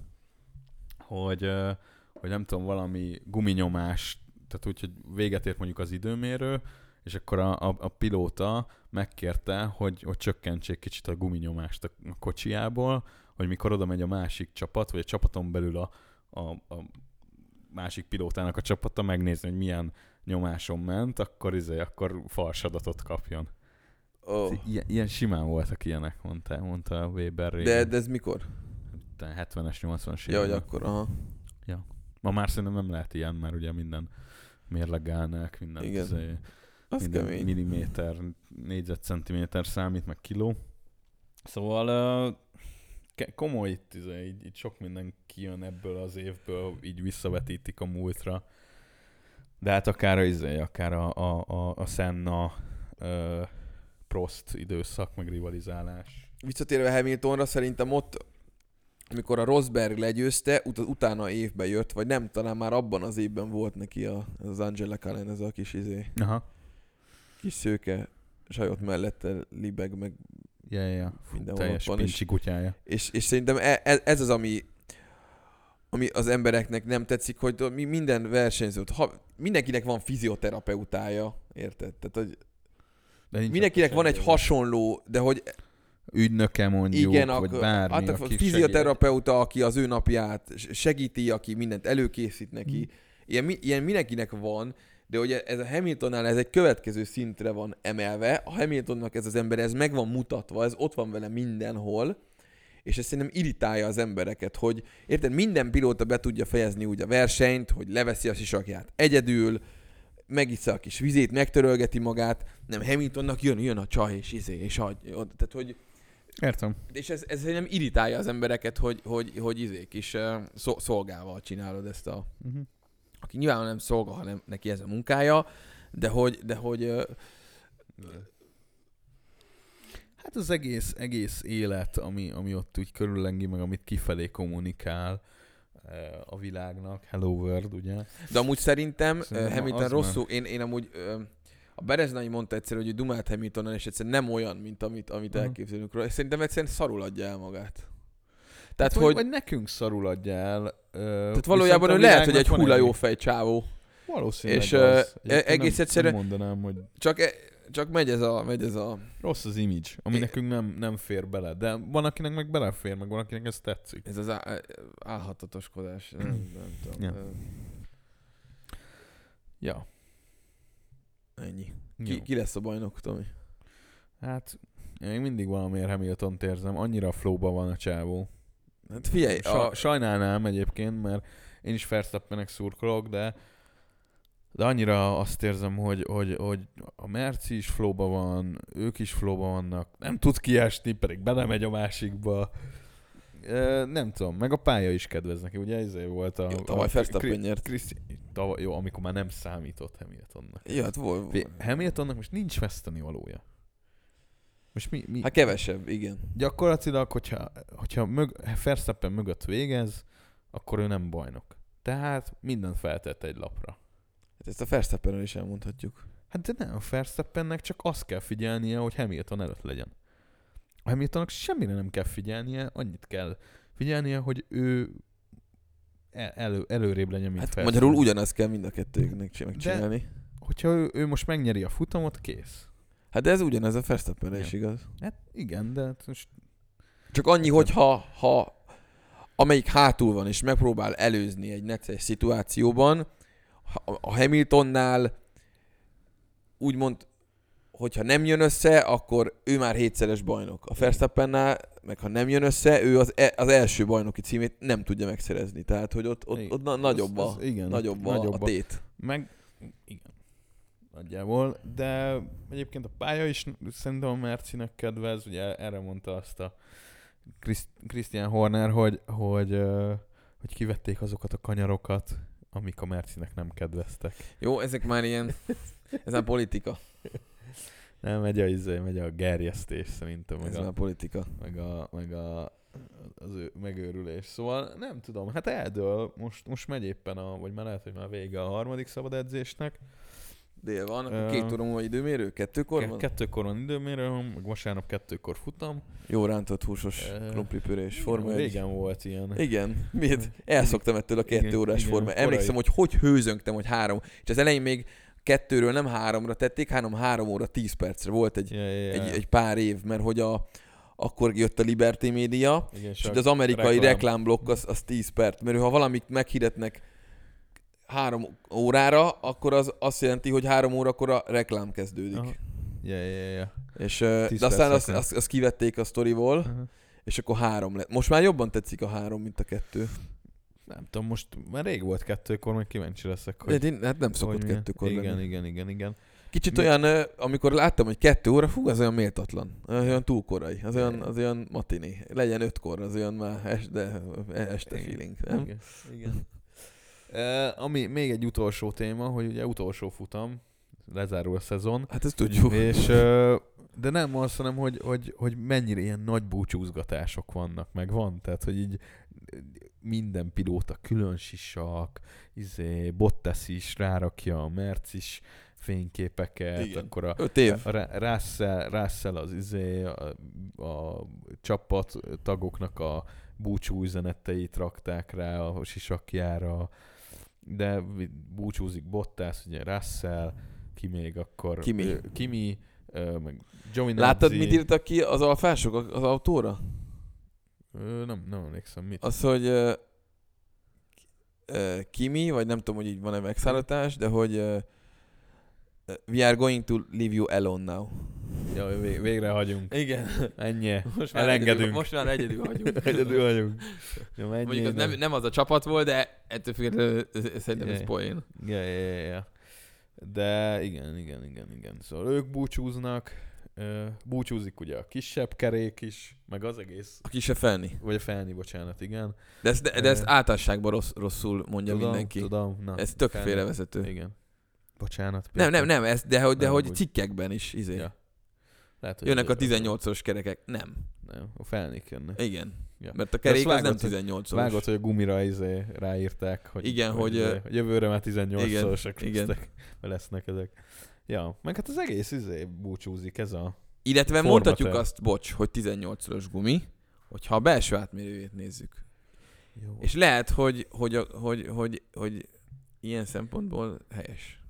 hogy, ö, hogy nem tudom, valami guminyomás, tehát úgy, hogy véget ért mondjuk az időmérő, és akkor a, a, a pilóta megkérte, hogy, hogy csökkentsék kicsit a guminyomást a, kocsiából, hogy mikor oda megy a másik csapat, vagy a csapaton belül a, a, a másik pilótának a csapata megnézni, hogy milyen nyomáson ment, akkor izé, akkor falsadatot kapjon. Oh. Ilyen, ilyen simán voltak ilyenek, mondta, mondta Weber régen. De, de ez mikor? 70-es, 80-as Ja, hogy években. akkor, aha. Ma már szerintem nem lehet ilyen, mert ugye minden mérlegelnek, minden Igen. izé, Az minden kemény. milliméter, négyzetcentiméter számít, meg kiló. Szóval uh, ke- komoly itt, izé, így, így sok minden kijön ebből az évből, így visszavetítik a múltra. De hát akár a, izé, akár a, a, a, a Senna uh, Prost időszak, meg rivalizálás. Visszatérve Hamiltonra, szerintem ott, amikor a Rosberg legyőzte, ut- utána évbe jött, vagy nem, talán már abban az évben volt neki a, ez az Angela Cullen, ez a kis, izé, Aha. kis szőke sajot mellette libeg, meg Ja, ja, ja. Fú, teljes pincsi kutyája. És, és szerintem e- e- ez az, ami, ami az embereknek nem tetszik, hogy mi minden versenyzőt, ha, mindenkinek van fizioterapeutája, érted? Tehát, hogy De mindenkinek van egy hasonló, de hogy ügynöke mondjuk, igen, vagy bármi, hát aki fizioterapeuta, aki az ő napját segíti, aki mindent előkészít neki, Mhm. ilyen, ilyen mindenkinek van, de hogy ez a Hamiltonnál ez egy következő szintre van emelve, a Hamiltonnak ez az ember, ez meg van mutatva, ez ott van vele mindenhol, és ez szerintem irritálja az embereket, hogy érted, minden pilóta be tudja fejezni úgy a versenyt, hogy leveszi a sisakját egyedül, megissza a kis vizét, megtörölgeti magát, nem Hamiltonnak jön, jön a csaj, és izé, és hagy. Tehát, hogy Értem. és ez, ez nem irritálja az embereket, hogy, hogy, hogy izék is szol- szolgával csinálod ezt a... Uh-huh. Aki nyilván nem szolga, hanem neki ez a munkája, de hogy, de hogy uh, Hát az egész, egész élet, ami, ami ott úgy körüllengi, meg amit kifelé kommunikál eh, a világnak, Hello World, ugye? de amúgy szerintem uh, Szerintem Hamilton rosszul, én, én amúgy a Bereznai mondta egyszer, hogy ő dumált Hamiltonon, és egyszerűen nem olyan, mint amit, amit Aha. elképzelünk róla. Szerintem egyszerűen szarul adja el magát. Tehát, Tehát, hogy, vagy, nekünk szarul adja el. Tehát valójában ő lehet, hogy egy hulla jó fej csávó. Valószínűleg és, az. e- Egyébként egész nem, egyszerűen- Nem mondanám, hogy Csak, e- csak megy ez a, megy ez a rossz az image, ami É- nekünk nem, nem fér bele. De van, akinek meg belefér, meg van, akinek ez tetszik. Ez az á- álhatatoskodás. Nem, nem tudom. Ja. Ja. Ennyi. Jó. Ki, ki lesz a bajnok, Tomi? Hát, én még mindig valamiért hamilton érzem. Annyira a flowban van a csávó. Hát figyelj, Sa- a, sajnálnám egyébként, mert én is Verstappenek szurkolok, de de annyira azt érzem, hogy, hogy, hogy a Merci is flowba van, ők is flowba vannak, nem tud kiesni, pedig belemegy a másikba. E, nem tudom, meg a pálya is kedvez neki, ugye ez volt a... Jó, tavaly Verstappen nyert. Tavaly, jó, amikor már nem számított Hamiltonnak. ja, hát volt. Hamiltonnak most nincs veszteni valója. Most mi, mi, Hát kevesebb, igen. gyakorlatilag, hogyha, hogyha mög, Verstappen mögött végez, akkor ő nem bajnok. Tehát mindent feltett egy lapra. Hát ezt a Verstappenről is elmondhatjuk. Hát de nem, a Verstappennek csak azt kell figyelnie, hogy Hamilton előtt legyen. A Hamiltonnak semmire nem kell figyelnie, annyit kell figyelnie, hogy ő el, elő, előrébb legyen, mint Hát Verstappen. magyarul ugyanazt kell mind a kettőknek csi- megcsinálni. Hogyha ő, ő most megnyeri a futamot, kész. Hát de ez ugyanez a Verstappenre is igaz. Hát igen, de hát most Csak annyi, hogy ha, ha amelyik hátul van és megpróbál előzni egy necces szituációban, a Hamiltonnál úgymond, hogyha nem jön össze, akkor ő már hétszeres bajnok. A Verstappennál, meg ha nem jön össze, ő az, e, az első bajnoki címét nem tudja megszerezni. Tehát, hogy ott, ott, ott na, nagyobb, a, az, az, igen, nagyobb, a, nagyobb a tét. Meg, igen. nagyjából, de egyébként a pálya is szerintem a Mercinek kedvez, ugye erre mondta azt a Christ- Christian Horner, hogy, hogy, hogy kivették azokat a kanyarokat, amik a Mercinek nem kedveztek. Jó, ezek már ilyen, ez már politika. Nem, megy a, izé, megy a gerjesztés szerintem, meg Ez a, már politika. meg a, meg a az ő megőrülés. Szóval nem tudom, hát eldől, most, most megy éppen a, vagy már lehet, hogy már vége a harmadik szabad edzésnek. Dél van, akkor Ö, két óra múlva időmérő? Kettőkor van? Kettőkor van időmérő, meg vasárnap kettőkor futam. Jó rántott húsos Ö, krumplipürés forma. egy. Régen volt ilyen. Igen, miért? Elszoktam ettől a kettő Igen, órás igen, forma. korai. Emlékszem, hogy hogy hőzöngtem, hogy három. És az elején még kettőről nem háromra tették, hanem három óra tíz percre. Volt egy, ja, ja. egy, egy pár év, mert hogy a, akkor jött a Liberty Media, Igen, és az amerikai reklám. reklámblokk az, az 10 perc, mert ha valamit meghirdetnek három órára, akkor az azt jelenti, hogy három órakor a reklám kezdődik. Aha. Ja, ja, ja. És, de aztán azt, azt, azt kivették a sztoriból, Aha. és akkor három lett. Most már jobban tetszik a három, mint a kettő. Nem tudom, most már rég volt kettőkor, majd kíváncsi leszek, hogy... Én, hát nem szokott kettőkor Igen, lenni. igen, igen, igen. Kicsit Mi- olyan, amikor láttam, hogy kettő óra, fú, az olyan méltatlan. Az olyan túl korai. Az olyan, az olyan matiné. Legyen ötkor, az olyan már est, de este feeling. Nem? Igen, igen. Ami még egy utolsó téma, hogy ugye utolsó futam, lezárul a szezon, Hát ezt tudjuk. és de nem az, hanem hogy, hogy, hogy mennyire ilyen nagy búcsúzgatások vannak, meg van, tehát hogy így minden pilóta külön sisak, izé, Bottas is rárakja a Merc is fényképeket, Igen. akkor a, Öt év. a Russell, Russell az izé, a, a csapat tagoknak a búcsú üzeneteit rakták rá a sisakjára, de búcsúzik Bottas, ugye Russell, ki még akkor? Kimi. Ö, Kimi, ö, meg Giovinazzi. Láttad, mit írtak ki az alfások az autóra? Ö, nem, nem emlékszem, mit. Az, hogy uh, Kimi, vagy nem tudom, hogy így van-e megszállítás, de hogy uh, we are going to leave you alone now. Vég, végre hagyunk. Igen. Ennyi. Most Elengedünk. Egyedül, most már egyedül vagyunk. Egyedül vagyunk. Ja, menjél, Mondjuk az nem, nem az a csapat volt, de ettől függetlenül szerintem ez Igen. poén. Ja, ja, ja. De igen, igen, igen, igen. Szóval ők búcsúznak, búcsúzik ugye a kisebb kerék is, meg az egész, Aki se felni. vagy a felni, bocsánat, igen. De ezt, de, de ezt általánosságban rossz, rosszul mondja tudom, mindenki. Tudom, na. Ez tök félrevezető. Igen. Bocsánat. Nem, nem, nem, ez, de hogy, de Nem, hogy úgy. cikkekben is izé. Ja. Lehet, hogy Jönnek a azért- 18-os kerekek. Nem. Nem, a felnék jönnek. Igen. Ja. Mert a kerék az nem vágod, hogy- 18-os. Vágott, hogy a gumira izé ráírták, hogy, Igen, hogy, izé, ö, jövőre már 18 igen, szorosak igen. lesznek, [laughs] lesznek ezek. Ja, meg hát az egész izé búcsúzik ez a... Illetve Forma mondhatjuk azt, bocs, hogy 18-szoros gumi, hogyha a belső átmérőjét nézzük. Jó. És lehet, hogy, hogy, hogy, hogy, hogy, hogy ilyen szempontból helyes.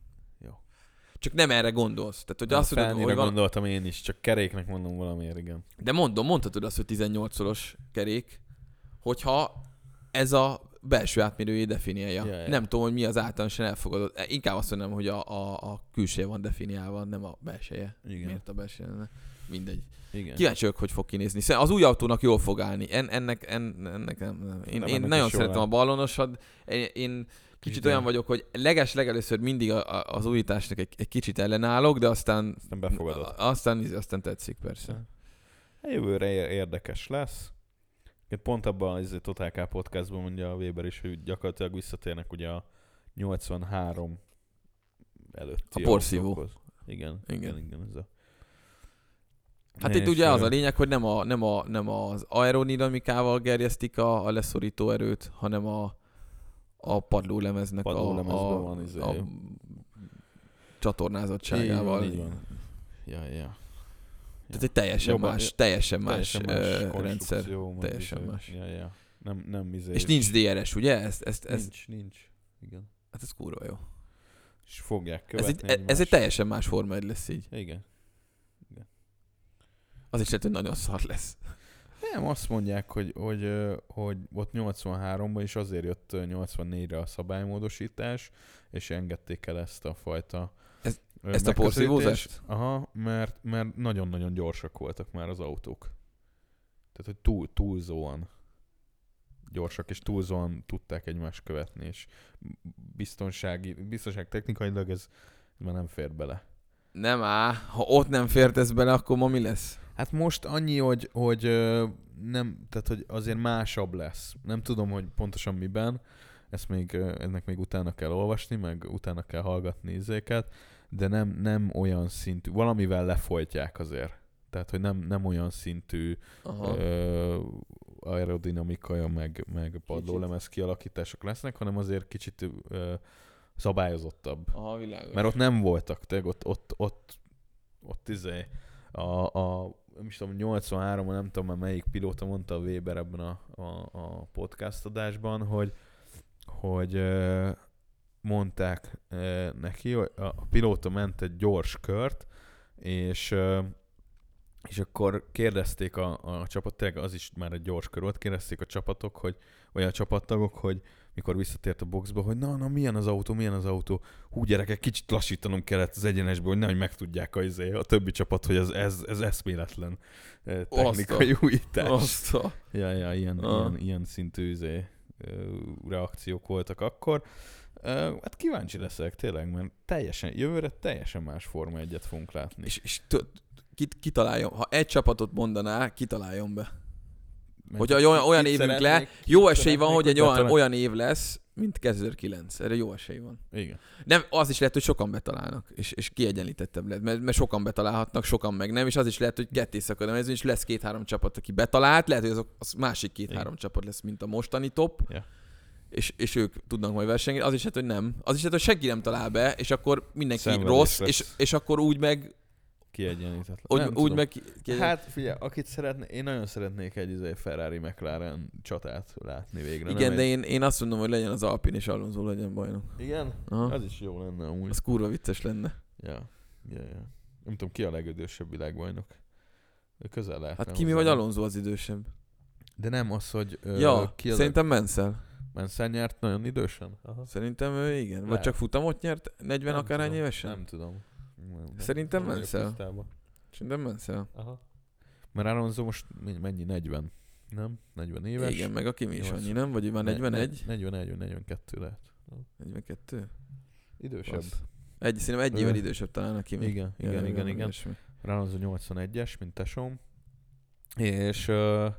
Csak nem erre gondolsz. Tehát, hogy azt tudod, hogy van, gondoltam én is, csak keréknek mondom valamiért, igen. De mondom, mondhatod azt, hogy 18-szoros kerék, hogyha ez a belső átmérőjét definiálja. Ja, ja. Nem tudom, hogy mi az általánosan elfogadott. Inkább azt mondom, hogy a, a, a külseje van definiálva, nem a belseje. Igen. Miért a belseje? Mindegy. Igen. Kíváncsi vagyok, hogy fog kinézni. Szerintem az új autónak jól fog állni. En, ennek, en, ennek nem, nem. Én, Nem, én ennek nagyon szeretem a ballonosat. Én, én kicsit olyan vagyok, hogy leges legelőször mindig a, a, az újításnak egy, egy kicsit ellenállok, de aztán Aztán befogadod. aztán, aztán tetszik persze. Jövőre ér- érdekes lesz. Pont abban az Total K podcastban mondja a Weber is, hogy gyakorlatilag visszatérnek ugye a 83 előtti A porszívó. Igen, igen, Igen. igen, ez a... Hát itt ugye az a lényeg, hogy nem, a, nem, a, nem az aerodinamikával gerjesztik a, a leszorító erőt, hanem a, a padlólemeznek a, Padlólemezben a, van izé. a csatornázottságával. Így van, így van. Ja, ja. Tehát egy teljesen Jobban- más, teljesen más, Teljesen más ö, rendszer. konstrukció, meg Teljesen izé. más. Ja, ja. Nem, nem izé. És nincs DRS, ugye? Ezt, ezt, ezt, nincs, nincs. Igen. hát ez kurva jó. És fogják Ez követni egy, ez egy egymást. teljesen más forma egy lesz így. Igen. Az is lehet, hogy nagyon szar lesz. Nem, azt mondják, hogy, hogy, hogy ott 83-ban is azért jött ö, 84-re a szabálymódosítás, és engedték el ezt a fajta Ez- ezt a porszívózást? Aha, mert, mert nagyon-nagyon gyorsak voltak már az autók. Tehát, hogy túl, túlzóan gyorsak, és túlzóan tudták egymást követni, és biztonsági, biztonság technikailag ez, Mert nem fér bele. Nem á, ha ott nem fértesz bele, akkor ma mi lesz? Hát most annyi, hogy, hogy nem, tehát hogy azért másabb lesz. Nem tudom, hogy pontosan miben, ezt még, ennek még utána kell olvasni, meg utána kell hallgatni izéket, de nem, nem olyan szintű, valamivel lefolytják azért. Tehát, hogy nem, nem olyan szintű Aha. ö, aerodinamikai, meg, meg padlólemez kialakítások lesznek, hanem azért kicsit ö, szabályozottabb. Aha, világos. Mert ott nem voltak, tényleg ott, ott, ott, ott izé, a, a nem is tudom, 83 nem tudom már melyik pilóta mondta a Weber ebben a, a, a podcast adásban, hogy, hogy mondták neki, hogy a pilóta ment egy gyors kört, és és akkor kérdezték a, a csapat, az is már egy gyors kör volt, kérdezték a csapatok, hogy, vagy a csapattagok, hogy mikor visszatért a boxba, hogy na, na, milyen az autó, milyen az autó. Hú, gyerekek, kicsit lassítanom kellett az egyenesbe, hogy nehogy megtudják a, izé, a többi csapat, hogy ez, ez, ez eszméletlen eh, technikai újítás. Azt a... Ja, ja, ilyen, Ah. ilyen, ilyen szintű izé, reakciók voltak akkor. Hát kíváncsi leszek tényleg, mert teljesen, jövőre teljesen más Forma egyet fogunk látni. És, és t- kit, kitaláljon, ha egy csapatot mondaná, kitaláljon be. Hogyha olyan, olyan kit évünk le, jó esély van, hogy egy olyan, olyan év lesz, mint 2009. Erre jó esély van. Igen. Nem, az is lehet, hogy sokan betalálnak, és, és kiegyenlítettebb lehet, mert, mert sokan betalálhatnak, sokan meg nem, és az is lehet, hogy ketté szakad mezőny, és lesz két-három csapat, aki betalált, lehet, hogy azok, az másik két-három csapat lesz, mint a mostani top, Ja. és, és ők tudnak majd versengeni, az is lehet, hogy nem. Az is lehet, hogy senki nem talál be, és akkor mindenki Szenvedés rossz, lesz. és, és akkor úgy meg, Kiegyenlítetlen. úgy, úgy meg ki, ki, Hát figyelj, akit szeretné, én nagyon szeretnék egy izé Ferrari McLaren csatát látni végre. igen, nem de egy... én, én azt mondom, hogy legyen az Alpin és Alonso legyen bajnok. Igen? Aha. Az is jó lenne amúgy. Az kurva vicces lenne. Ja. Ja, ja. Nem tudom, ki a legidősebb világbajnok. De közel lehet. Hát Kimi vagy Alonso az idősebb. De nem az, hogy ö, Ja, ki az szerintem Mansell. a... Mansell nyert nagyon idősen? Aha. Szerintem ő igen. Vagy Lehet. csak futamot nyert 40 Nem akárhány évesen? Nem tudom. Szerintem Mansell. tisztában. Szerintem Mansell. Aha. Mert Alonso most mennyi- mennyi? 40? Nem? 40 éves? Igen, meg a Kimi is annyi, nem? Vagy már Ne- 41? ne- 41, 42 lehet. 42? Idősebb. Basz. Egy, szerintem egy évvel idősebb talán a Kimi. Igen, igen, igen, igen. ilyesmi. Alonso 81-es, mint tesóm. És uh,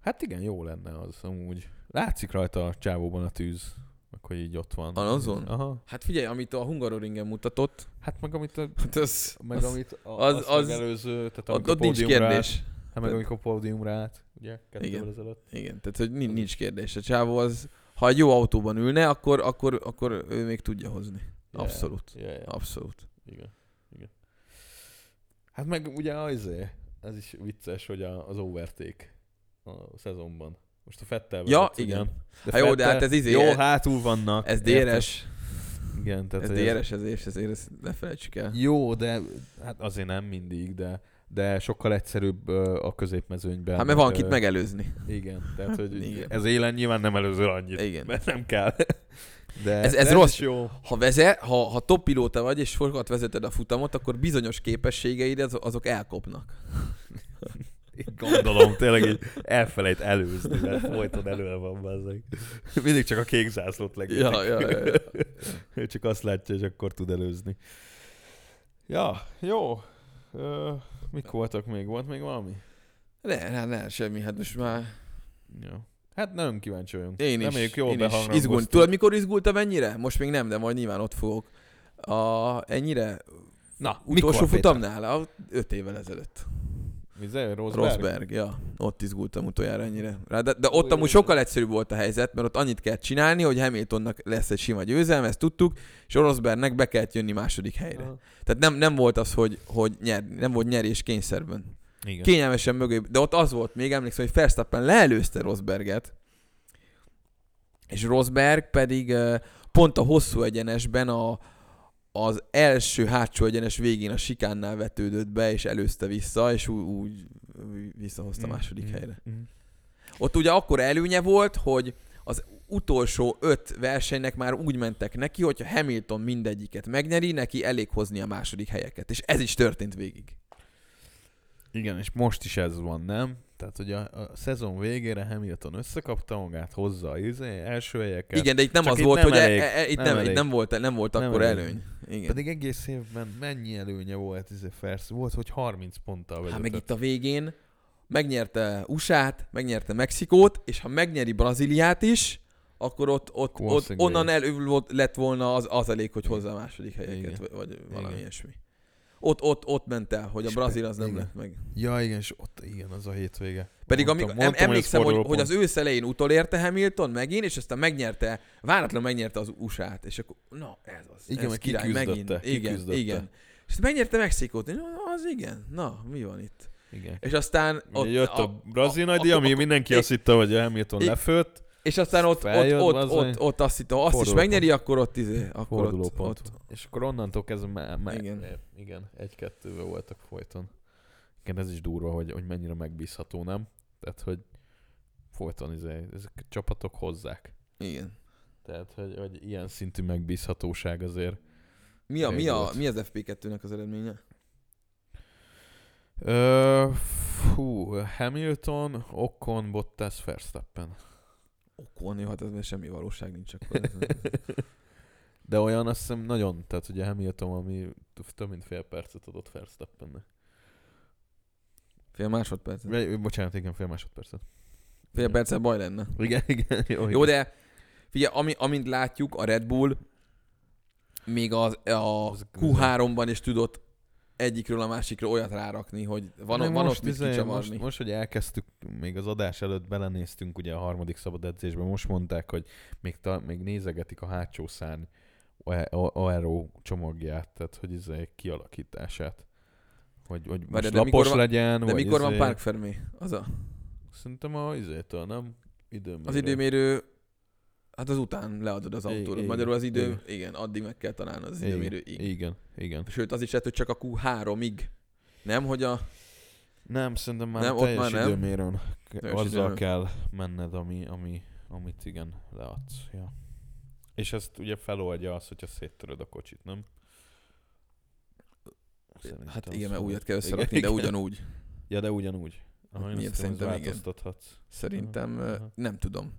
hát igen, jó lenne az amúgy. Látszik rajta a csávóban a tűz, hogy így ott van. Alonson? Aha. Hát figyelj, amit a Hungaroringen mutatott, Hát meg amit a, hát az, meg az, amit a, az- az, az, megelőző, tehát ott, ott nincs pódiumra állt, kérdés. Hát meg amikor pódiumra állt, ugye, kettővel Igen. ezelőtt. Igen, tehát hogy nincs, nincs kérdés. A csávó az, ha egy jó autóban ülne, akkor, akkor, akkor ő még tudja hozni. Abszolút. Ja, ja. Abszolút. Igen, igen. Hát meg ugye az ez is vicces, hogy az overtake a szezonban. Most a Fettel Ja, igen. ugyan. De Hát jó, de hát ez izé- Jó, hátul vannak. Ez? DRS, Igen, tehát ez DRS ezért, ezért ezt ne felejtsük el. Jó, de hát azért nem mindig, de de sokkal egyszerűbb a középmezőnyben. Hát mert van kit megelőzni. Igen, tehát hogy [laughs] Igen. ez élen nyilván nem előző annyit, Igen. mert nem kell. [laughs] De Ez- ez rossz. jó. Ha, vezet, ha, ha top pilóta vagy, és sokat vezeted a futamot, akkor bizonyos képességeid az, azok elkopnak. Én gondolom, tényleg így elfelejt előzni, mert folyton előre van bazzeg. Mindig csak a kék zászlót legyetik. Ja, ja, ja, ja. Ő csak azt látja, és akkor tud előzni. Ja, jó. Ö, mik voltak még? Volt még valami? Ne, ne, ne, semmi, hát most már Ja. Hát nagyon kíváncsi vagyunk. én is, Reméljük jól én is izgult. Tudod, mikor izgultam ennyire? Most még nem, de majd nyilván ott fogok. A, ennyire Na, utolsó mikor, futamnál, a, öt évvel ezelőtt. Péter? Rosberg? Rosberg, ja. Ott izgultam utoljára ennyire. Rá, de, de ott amúgy sokkal egyszerűbb volt a helyzet, mert ott annyit kell csinálni, hogy Hamiltonnak lesz egy sima győzelme, ezt tudtuk, és Rosbergnek be kellett jönni második helyre. Aha. Tehát nem, nem volt az, hogy, hogy nyer, nem volt nyerés kényszerben. Igen. Kényelmesen mögé, de ott az volt, még emlékszem, hogy Verstappen leelőzte Rosberget, és Rosberg pedig pont a hosszú egyenesben a, az első hátsó egyenes végén a sikánnál vetődött be, és előzte vissza, és úgy, úgy visszahozta Mm, második mm, helyre. mm. Ott ugye akkor előnye volt, hogy az utolsó öt versenynek már úgy mentek neki, hogyha Hamilton mindegyiket megnyeri, neki elég hozni a második helyeket. És ez is történt végig. Igen, és most is ez van, nem? Tehát, hogy a, a szezon végére Hamilton összekapta magát, hozza az izé, első helyeket. Igen, de itt nem Csak az itt volt, nem hogy elég. e, e, itt Nem nem, nem, volt, nem volt Nem akkor elég. előny. Igen. Pedig egész évben mennyi előnye volt ez a Fersz? Volt, hogy 30 ponttal vezetett. Hát meg itt a végén megnyerte USA-t, megnyerte Mexikót, és ha megnyeri Brazíliát is, akkor ott, ott, ott onnan elő lett volna az, az elég, hogy hozza a második helyeket, Igen. vagy, vagy valami Igen. ilyesmi. Ott, ott, ott ment el, hogy a brazil az nem igen. lett meg. Ja, igen, és ott igen, az a hétvége. Pedig Mondtam- em, mondtam, emlékszem, ez hogy, hogy az ősz elején utolérte Hamilton megint, és aztán megnyerte, váratlan megnyerte az USA-t, és akkor, na, ez az. Igen, ez meg király, megint. Igen, kiküzdötte. igen. És megnyerte Mexikót, és az igen, na, mi van itt? Igen. És aztán Ott, jött a, a brazil nagydíj, ami mindenki a- azt hitte, hogy Hamilton lefőtt. És aztán ott, ott, Feljött, ott, bazzony. ott, ott azt hittem, ha azt is megnyeri, akkor ott, izé, akkor ott, ott, És akkor onnantól kezdve már, már Igen. igen, igen egy-kettővel voltak folyton. Igen, ez is durva, hogy, hogy mennyire megbízható, nem? Tehát, hogy folyton izé, ezek a csapatok hozzák. igen. Tehát, hogy, hogy ilyen szintű megbízhatóság azért. Mi, a, mi, a, mi az FP2-nek az eredménye? Ö, fú, Hamilton, Ocon, Bottas, Verstappen. Okon, jó, hát ez semmi valóság nincs akkor. [laughs] De olyan azt hiszem nagyon, tehát ugye Hamilton, ami több mint fél percet adott Verstappennek. Fél másodperc. Vagy, Bocsánat, igen, fél másodpercet. Fél perccel baj lenne. Igen, [laughs] igen. Jó, Jó, de figyelj, ami, amint látjuk, a Red Bull még az, a Az Q3-ban is tudott egyikről a másikra olyat rárakni, hogy van, van most, ott mit izé, kicsavarni. most, most, hogy elkezdtük, még az adás előtt belenéztünk ugye a harmadik szabad edzésbe, most mondták, hogy még, ta, még nézegetik a hátsó szárny aero csomagját, tehát hogy izé kialakítását. Hogy, hogy most Várj, de lapos van- legyen, De vagy mikor van izé, Park Fermé? Az a, Szerintem a izétől, nem? Időmérő. az időmérő, hát az után leadod az autóról. igen, Magyarul az idő, igen. igen, addig meg kell találnod az Igen, időmérőig. Igen, igen. Sőt, az is lehet, hogy csak a Q3-ig. Nem, hogy a... Nem, szerintem már Nem, nem, ott teljes már időmérőn Teljes azzal időmérőn. kell menned, ami, ami, amit igen, leadsz. Ja. És ezt ugye feloldja az, hogyha széttöröd a kocsit, nem? Szerintem Hát igen, mert volt. újat kell Igen, összerakni, de igen. ugyanúgy. Ja, de ugyanúgy. Aha, Miért? Szerintem igen. Szerintem aha. nem tudom.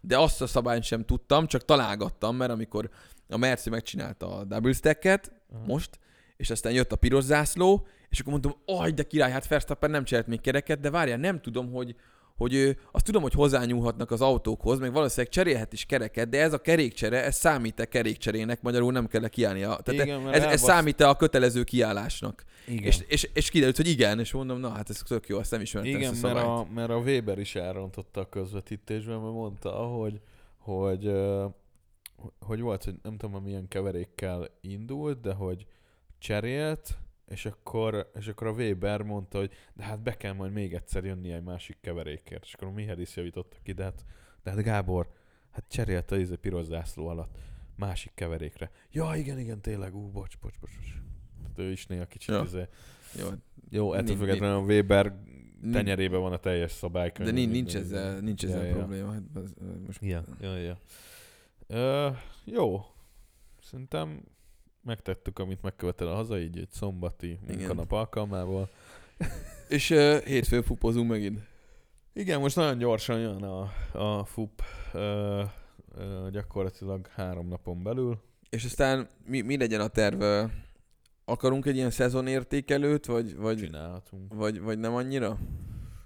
De azt a szabályt sem tudtam, csak találgattam, mert amikor a Merci megcsinálta a double stacket, Aha. most, és aztán jött a piros zászló, és akkor mondtam, aj, de király, hát Verstappen nem csinált még kereket, de várjál, nem tudom, hogy, hogy ő, azt tudom, hogy hozzányúlhatnak az autókhoz, meg valószínűleg cserélhet is kereket, de ez a kerékcsere, ez számít-e kerékcserének, magyarul nem kell kiállnia. Tehát Igen, ez, ez számít-e a kötelező kiállásnak. Igen. És, és, és kiderült, hogy igen, és mondom, na hát ez tök jó, ezt nem ismertem Igen, ezt a mert szabályt. a, mert a Weber is elrontotta a közvetítésben, mert mondta, hogy, hogy, hogy volt, hogy nem tudom, milyen keverékkel indult, de hogy cserélt, és akkor, és akkor a Weber mondta, hogy de hát be kell majd még egyszer jönni egy másik keverékért. És akkor a Mihelis javította ki, de hát, de hát Gábor, hát cserélt a izé piros zászló alatt másik keverékre. Ja, igen, igen, tényleg, ú, bocs, bocs, bocs. bocs. Hát ő is néha kicsit Ja. izé, Jó, jó, ettől függetlenül a Weber tenyerében van a teljes szabálykönyv. de nincs, nincs ezzel, nincs ezzel Ja, probléma. Hát, most Ja, ja, ja. Ö, jó. Szerintem megtettük, amit megkövetel a haza, így egy szombati munkanap alkalmával. [laughs] És uh, hétfőn fupozunk megint. Igen, most nagyon gyorsan jön a, a FUP ö, ö, gyakorlatilag három napon belül. És aztán mi, mi legyen a terv? Akarunk egy ilyen szezonértékelőt, vagy, vagy, Csinálhatunk. vagy, vagy nem annyira?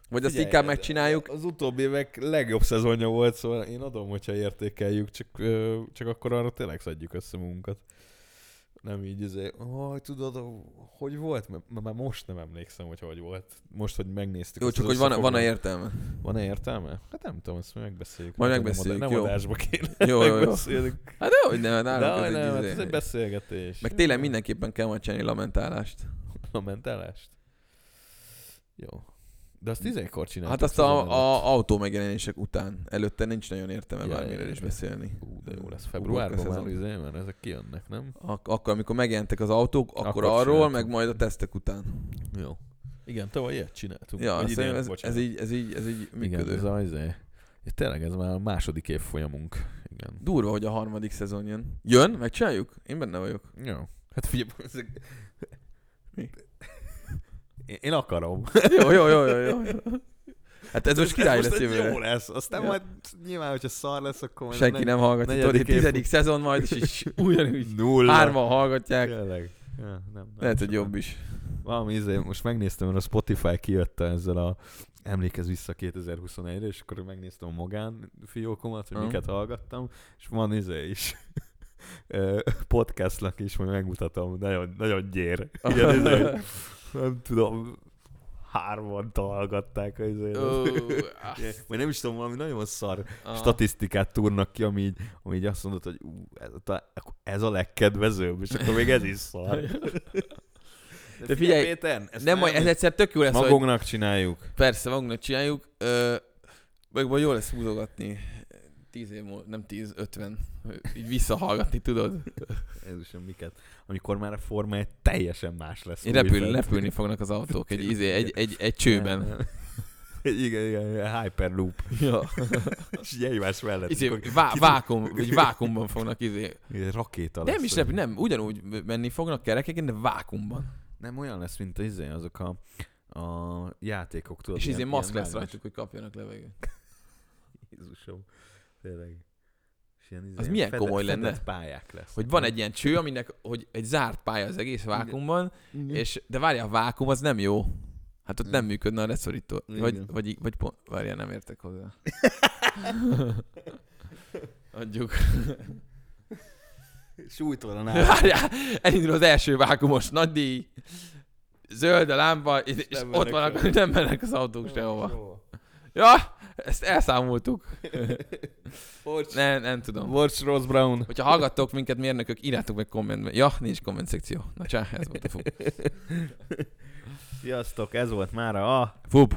Vagy azt Figyelj, inkább megcsináljuk? Az utóbbi évek legjobb szezonja volt, szóval én adom, hogyha értékeljük, csak, csak akkor arra tényleg szedjük össze munkat. Nem így izé, hogy tudod, hogy volt? Mert már most nem emlékszem, hogy hogy volt. Most, hogy megnéztük. Jó, csak hogy van, van-e összefoglalót. értelme? Van-e értelme? Hát nem tudom, ezt megbeszéljük. Majd Nem megbeszéljük, Nem jó. adásba kéne Jó, jó, jó. megbeszélni. Hát de hogy nem, De nálunk ez, nem, hát egy, ez egy beszélgetés. Meg tényleg mindenképpen kell majd csinálni lamentálást. A mentálást? Jó. De azt tizenkor csináltuk. Hát azt a, a autó megjelenések után. Előtte nincs nagyon értelme Ja, bármire ja, is beszélni. Ú, de jó lesz. Februárban már szezon. izé, mert ezek kijönnek, nem? Ak- akkor, amikor megjelentek az autók, akkor, Akkor arról, csináltunk. meg majd a tesztek után. Jó. Igen, tavaly ilyet csináltunk. Ja, idén, ez, ez, bocsánat. így, ez, így, ez így Igen, működő. ez a izé. Tényleg ez már a második év folyamunk. Igen. Durva, hogy a harmadik szezon jön. Jön? Megcsináljuk? Én benne vagyok. Jó. Hát figyelj, ezek... [laughs] Mi? Én, akarom. jó, jó, jó, jó, jó. Hát ez most király lesz jövőre. Jó lesz, aztán Ja. majd nyilván, hogyha szar lesz, akkor majd Senki nem hallgatja, év- tizedik szezon majd, és is [laughs] ugyanúgy Nulla. hárman hallgatják. Tényleg. Ja, nem, nem Lehet, hogy jobb is. Valami izé, most megnéztem, mert a Spotify kijött ezzel a emlékez vissza 2021-re, és akkor megnéztem a magán fiókomat, hogy Aha. miket hallgattam, és van izé is [laughs] podcastnak is, majd megmutatom, nagyon, nagyon gyér. [laughs] Igen, izé, nem tudom, hárman hallgatták. Izé, Ó, [laughs] Igen, Vagy nem is tudom, valami nagyon szar aha. statisztikát túrnak ki, ami így, ami így azt mondod, hogy ú, ez, a, ez a legkedvezőbb, és akkor még ez is szar. [laughs] De, figyelj, Péter, ezt Nem, majd ez egyszer tök jó lesz, hogy magunknak csináljuk. persze magunknak csináljuk, ö, meg majd jó lesz húzogatni tíz év múlva, nem tíz, ötven, így visszahallgatni, tudod? Jézusom, miket? Amikor már a forma egy teljesen más lesz. Így repül, újfent. repülni fognak az autók egy, [laughs] izé, egy, egy, egy csőben. [laughs] igen, igen, igen, hyperloop. Ja. [laughs] És így egymás mellett. Izé, vá, vákum, vagy vákumban fognak izé. rakéta Nem lesz. is repül, nem, ugyanúgy menni fognak kerekeken, de vákumban. Nem olyan lesz, mint az izé, azok a, a játékok, tudod. És izé maszk lesz rajtuk, hogy kapjanak levegőt. Jézusom. Tényleg. És ilyen, izé, Az milyen fedett- komoly lenne? pályák lesz. Hogy van egy ilyen cső, aminek hogy egy zárt pálya az egész vákumban, Igen. és de várjál, a vákum az nem jó. Hát ott nem Mm. működne a leszorító. Vagy, Igen. vagy, vagy pont, várjál, nem értek hozzá. [laughs] Adjuk. [laughs] Súlytalan áll. Várjál, elindul az első vákumos nagy díj. Zöld a lámpa, és, és nem ott vannak, nem mennek az autók sehova. Ja, ezt elszámoltuk. Bocs. Nem, nem tudom. Bocs, Rose Brown. Hogyha hallgattok minket, mérnökök, írjátok meg kommentben. Ja, nincs komment szekció. Na csá, ez volt a fub. [laughs] Sziasztok, ez volt már a Fub.